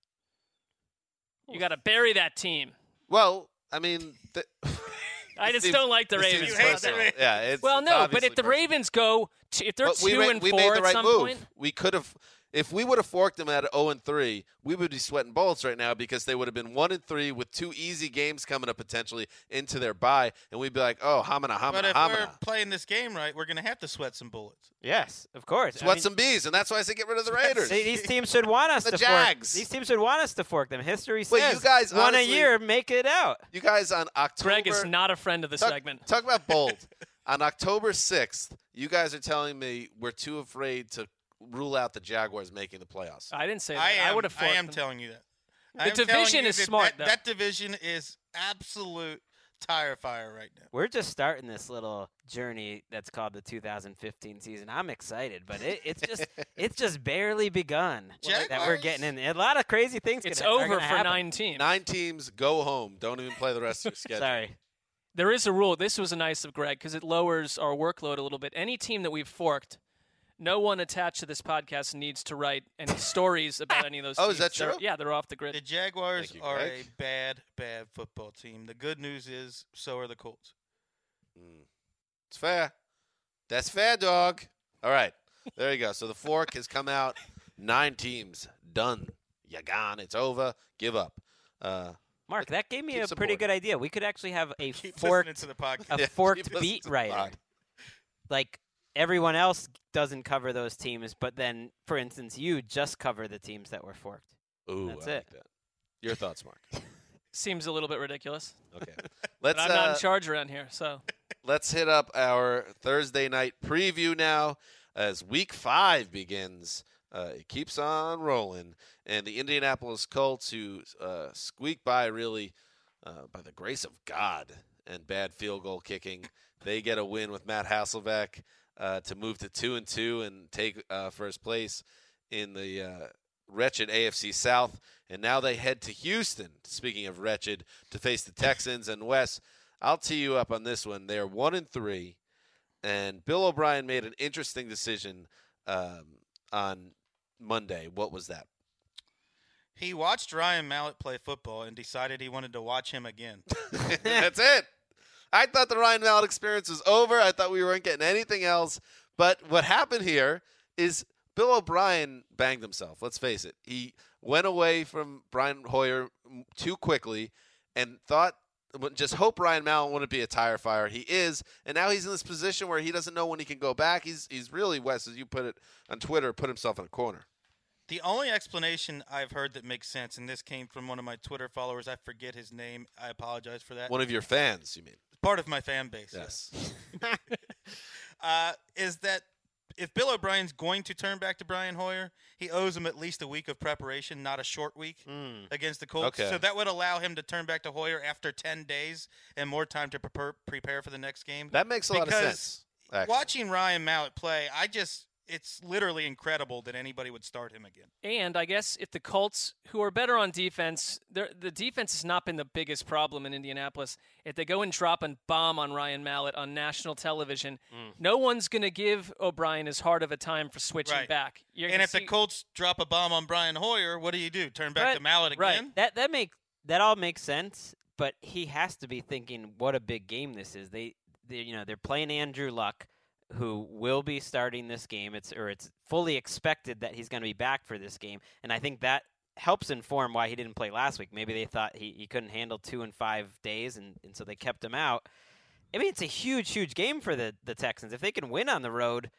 You got to bury that team. Well, I mean, th- I just don't like the Ravens. You hate the. Ravens. Yeah, it's well, it's no, but if the personal. Ravens go, t- if they're But we two and we four made the at right some move. point, We could have, if we would have forked them at 0 and 3, we would be sweating bullets right now because they would have been 1 and 3 with two easy games coming up potentially into their bye, and we'd be like, oh, hamana, hamana, But if we're playing this game right, we're going to have to sweat some bullets. yes, of course. I Sweat mean, some bees, and that's why I say get rid of the Raiders. See, these teams should want us The to Jags. fork. These teams should want us to fork them. History Wait, says you guys one honestly- a year, make it out. You guys on October. Greg is not a friend of the talk, segment. Talk about bold. on October 6th, you guys are telling me we're too afraid to rule out the Jaguars making the playoffs. I didn't say that. I am. would have I am them. telling you that. The I am division is that smart, That, though. that division is absolute tire fire right now. We're just starting this little journey that's called the 2015 season. I'm excited, but it, it's just it's just barely begun that we're getting in. A lot of crazy things. It's gonna- over gonna for happen. nine teams. Nine teams go home. Don't even play the rest of your schedule. Sorry. There is a rule. This was nice of Greg because it lowers our workload a little bit. Any team that we've forked, no one attached to this podcast needs to write any stories about any of those. Oh, is teams. that They're- true? Yeah, they're off the grid. The Jaguars you, are Greg. a bad, bad football team. The good news is, so are the Colts. It's fair. That's fair, dog. All right. There you go. So the fork has come out. Nine teams done. You gone. It's over. Give up. Uh, Mark, that gave me Keep a pretty good idea. We could actually have a Keep forked to the a Yeah, forked beat to writer. Like everyone else doesn't cover those teams, but then, for instance, you just cover the teams that were forked. ooh, That's I it. like that. Your thoughts, Mark? Seems a little bit ridiculous. Okay. Let's I'm not uh, in charge around here, so let's hit up our Thursday night preview now as Week Five begins. Uh, it keeps on rolling, and the Indianapolis Colts, who uh, squeak by really uh, by the grace of God and bad field goal kicking, they get a win with Matt Hasselbeck uh, to move to two and two and take uh, first place in the uh, wretched AFC South. And now they head to Houston. Speaking of wretched, to face the Texans and Wes. I'll tee you up on this one. They're one and three, and Bill O'Brien made an interesting decision um, on Monday. What was that? He watched Ryan Mallett play football and decided he wanted to watch him again. That's it. I thought the Ryan Mallett experience was over. I thought we weren't getting anything else. But what happened here is Bill O'Brien banged himself. Let's face it. He went away from Brian Hoyer too quickly and thought just hope Ryan Mallett wouldn't be a tire fire. He is, and now he's in this position where he doesn't know when he can go back. He's he's really Wes, as you put it on Twitter, put himself in a corner. The only explanation I've heard that makes sense, and this came from one of my Twitter followers, I forget his name. I apologize for that. One of your fans, you mean? Part of my fan base. Yes. uh, is that if Bill O'Brien's going to turn back to Brian Hoyer, he owes him at least a week of preparation, not a short week against the Colts. Okay. So that would allow him to turn back to Hoyer after 10 days and more time to prepare, prepare for the next game. That makes a lot of Because sense. actually. Watching Ryan Mallett play, I just, it's literally incredible that anybody would start him again. And I guess if the Colts, who are better on defense, the defense has not been the biggest problem in Indianapolis. If they go and drop a bomb on Ryan Mallett on national television, mm. no one's going to give O'Brien as hard of a time for switching Right. back. You're and gonna if the Colts drop a bomb on Brian Hoyer, what do you do? Turn back Right, to Mallett again? right. That that make that all makes sense, but he has to be thinking what a big game this is. They, they you know, they're playing Andrew Luck, who will be starting this game. It's or it's fully expected that he's going to be back for this game, and I think that helps inform why he didn't play last week. Maybe they thought he, he couldn't handle two and five days, and, and so they kept him out. I mean, it's a huge, huge game for the, the Texans. If they can win on the road,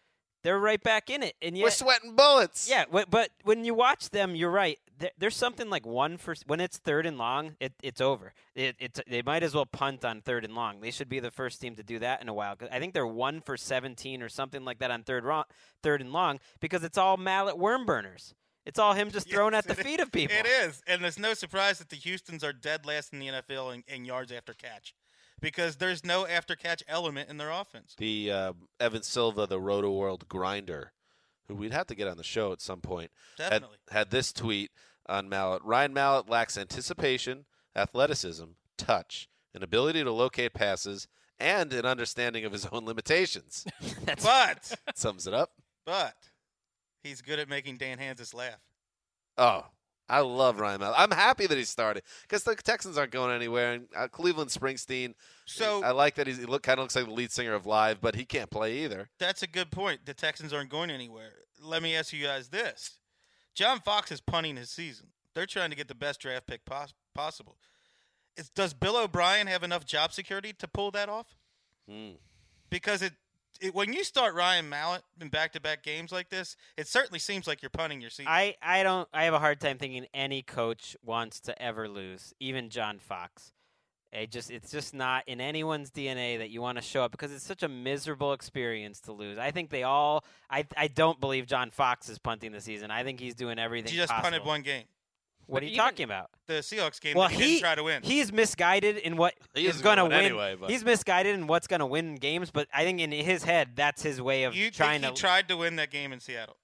they're right back in it. And We're sweating bullets. yeah, wh- but when you watch them, you're right. There, there's something like one for when it's third and long, it, it's over. It, it's they might as well punt on third and long. They should be the first team to do that in a while. 'Cause I think they're one for 17 or something like that on third ro- third and long because it's all Mallett worm burners. It's all him just throwing at the Yes, it feet of people. It is, and there's no surprise that the Houston's are dead last in the NFL in, in yards after catch, because there's no after catch element in their offense. the uh, Evan Silva, the Roto World grinder, who we'd have to get on the show at some point, had- Definitely. had, this tweet on Mallett. Ryan Mallett lacks anticipation, athleticism, touch, an ability to locate passes, and an understanding of his own limitations. But Sums it up. but he's good at making Dan Hanzus laugh. Oh, I love Ryan Mallett. I'm happy that he started because the Texans aren't going anywhere. And uh, Cleveland Springsteen. So- I like that he's, he look kind of looks like the lead singer of Live, but he can't play either. That's a good point. The Texans aren't going anywhere. Let me ask you guys this: John Fox is punting his season. They're trying to get the best draft pick pos- possible. Is, does Bill O'Brien have enough job security to pull that off? Hmm. Because it, it when you start Ryan Mallett in back-to-back games like this, it certainly seems like you're punting your season. I, I don't I have a hard time thinking any coach wants to ever lose, even John Fox. It just it's just not in anyone's DNA that you want to show up because it's such a miserable experience to lose. I think they all I I don't believe John Fox is punting the season. I think he's doing everything he just possible. punted one game. What are you talking about? The Seahawks game Well, that he, he didn't try to win. He's misguided in what He is going to win. win anyway, but- He's misguided in what's going to win games, but I think in his head, that's his way of you trying think he to. tried to win that game in Seattle?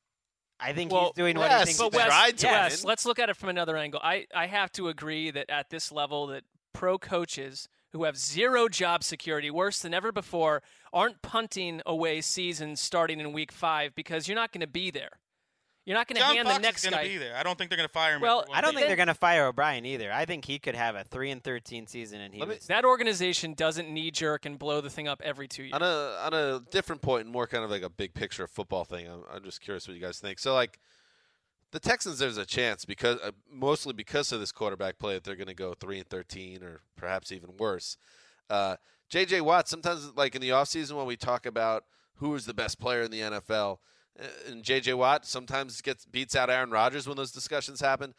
I think Well, he's doing what yes, he thinks. But is Wes, best. tried to Wes, win. let's look at it from another angle. I, I have to agree that at this level, that pro coaches who have zero job security, worse than ever before, aren't punting away seasons starting in week five because you're not going to be there. You're not going to John hand Fox the next is going guy. to be there. I don't think they're going to fire him. Well, I don't game. think they're going to fire O'Brien either. I think he could have a three and thirteen season, and he me- That organization doesn't knee jerk and blow the thing up every two years. On a on a different point and more kind of like a big picture football thing, I'm, I'm just curious what you guys think. So like the Texans, there's a chance because uh, mostly because of this quarterback play that they're going to go three and thirteen or perhaps even worse. Uh, J.J. Watt. Sometimes like in the offseason when we talk about who is the best player in the NFL, Uh, and J.J. Watt sometimes gets beats out Aaron Rodgers when those discussions happen.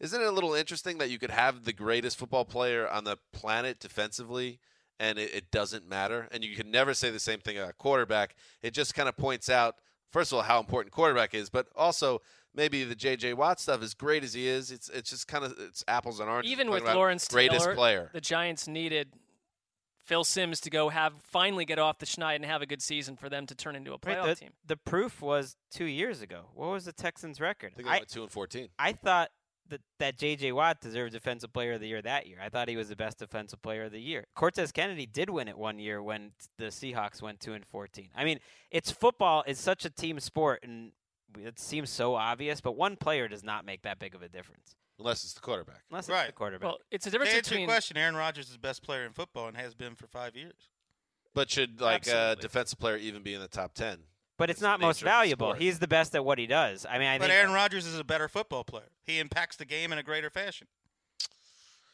Isn't it a little interesting that you could have the greatest football player on the planet defensively and it, it doesn't matter? And you can never say the same thing about quarterback. It just kind of points out, first of all, how important quarterback is, but also maybe the J.J. Watt stuff, as great as he is, it's it's just kind of it's apples and oranges. Even with Lawrence greatest Taylor, player. the Giants needed Phil Simms to go have finally get off the schneid and have a good season for them to turn into a Right, playoff the, team. the proof was two years ago. What was the Texans' record? I think they went two and fourteen. I thought that that J.J. Watt deserved Defensive Player of the Year that year. I thought he was the best Defensive Player of the Year. Cortez Kennedy did win it one year when the Seahawks went two and fourteen. I mean, it's football. It's such a team sport, and it seems so obvious. But one player does not make that big of a difference, Unless it's the quarterback. unless it's Right. the quarterback. Well, it's a To difference answer your between question, Aaron Rodgers is the best player in football and has been for five years. But should like a Absolutely. defensive player even be in the top ten? but it's it's the not most nature of the valuable. sport. He's the best at what he does. I mean, I but think Aaron Rodgers is a better football player. He impacts the game in a greater fashion.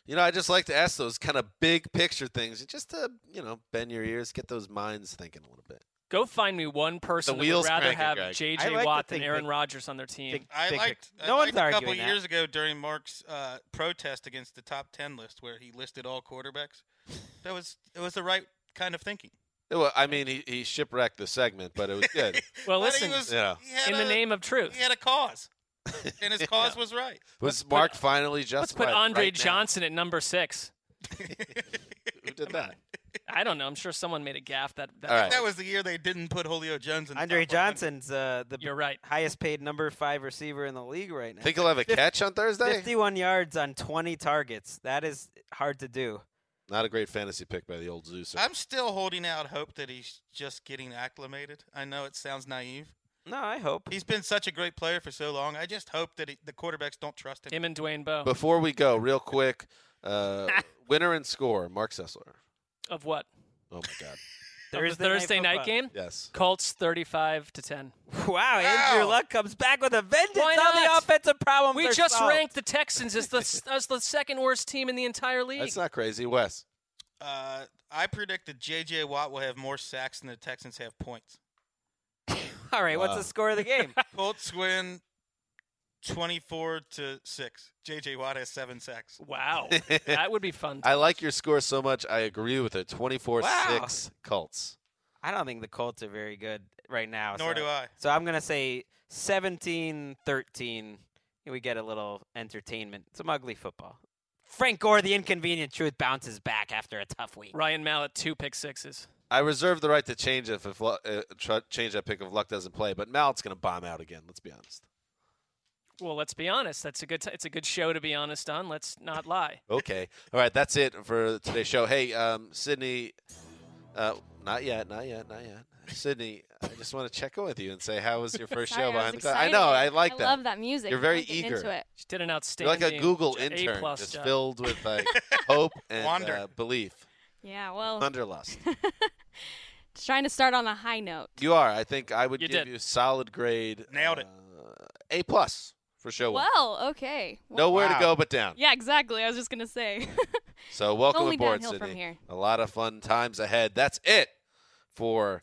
You know, I just like to ask those kind of big picture things, just to you know bend your ears, get those minds thinking a little bit. Go find me one person that would rather have Greg. J.J. like Watt than Aaron Rodgers on their team. big- I big liked. pic- I no one's liked a couple arguing that. years ago during Marc's uh, protest against the top ten list, where he listed all quarterbacks. That was it was the right kind of thinking. It wa- I mean, he, he shipwrecked the segment, but it was good. Well, But listen, was, Yeah. he had in the name of truth, he had a cause, and his cause was right. was Mark finally just? let's justified? put Andre right now? Johnson at number six. Who did that? I don't know. I'm sure someone made a gaff. That, that All right. That was the year they didn't put Julio Jones in. the Andre top Johnson's uh, the You're right. highest paid number five receiver in the league right now. Think he'll have a Fif- catch on Thursday? 51 yards on 20 targets. That is hard to do. Not a great fantasy pick by the old Zeus. I'm still holding out hope that he's just getting acclimated. I know it sounds naive. No, I hope. He's been such a great player for so long. I just hope that he, the quarterbacks don't trust him. Him and Dwayne Bowe. Before we go, real quick, uh, winner and score, Marc Sessler. Of what? Oh my God. Of Thursday the night Thursday night, football. game? Yes. Colts 35 to 10. Wow, Andrew Wow. Luck comes back with a vengeance. Why All the offensive problems We just solved. ranked the Texans as the as the second worst team in the entire league. That's not crazy. Wes. Uh, I predict that J.J. Watt will have more sacks than the Texans have points. All right, what's the score of the game? Colts win 24 to 6. J.J. Watt has seven sacks. Wow, that would be fun. I like your score so much. I agree with it. 24 Wow. 6 Colts. I don't think the Colts are very good right now. Nor so, do I. So I'm going to say 17-13. We get a little entertainment. Some ugly football. Frank Gore, the inconvenient truth, bounces back after a tough week. Ryan Mallett two pick sixes. I reserve the right to change if, if uh, change that pick if Luck doesn't play, but Mallett's going to bomb out again. Let's be honest. Well, let's be honest. That's a good. T- it's a good show to be honest on. Let's not lie. Okay. All right. That's it for today's show. Hey, um, Sydney. Uh, not yet. Not yet. Not yet. Sydney, I just want to check in with you and say, how was your first Sorry, show behind the glass? I know. I excited. like I that. love that music. You're very eager. Into it. She did an You're outstanding. like a Google A intern, plus just job. filled with like hope and Wonder. uh, belief, Yeah, well, wanderlust. just trying to start on a high note. You are. I think I would You give did. you a solid grade. Nailed it. Uh, a plus for show one. Well, okay. Well, Nowhere Wow. to go but down. Yeah, exactly. I was just gonna say. So welcome only aboard, Sydney. from here. A lot of fun times ahead. That's it for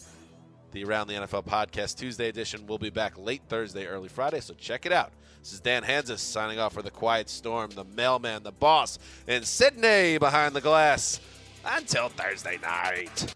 the Around the NFL podcast Tuesday edition. We'll be back late Thursday, early Friday, so check it out. This is Dan Hanzus signing off for the Quiet Storm, the mailman, the boss, and Sydney behind the glass. Until Thursday night.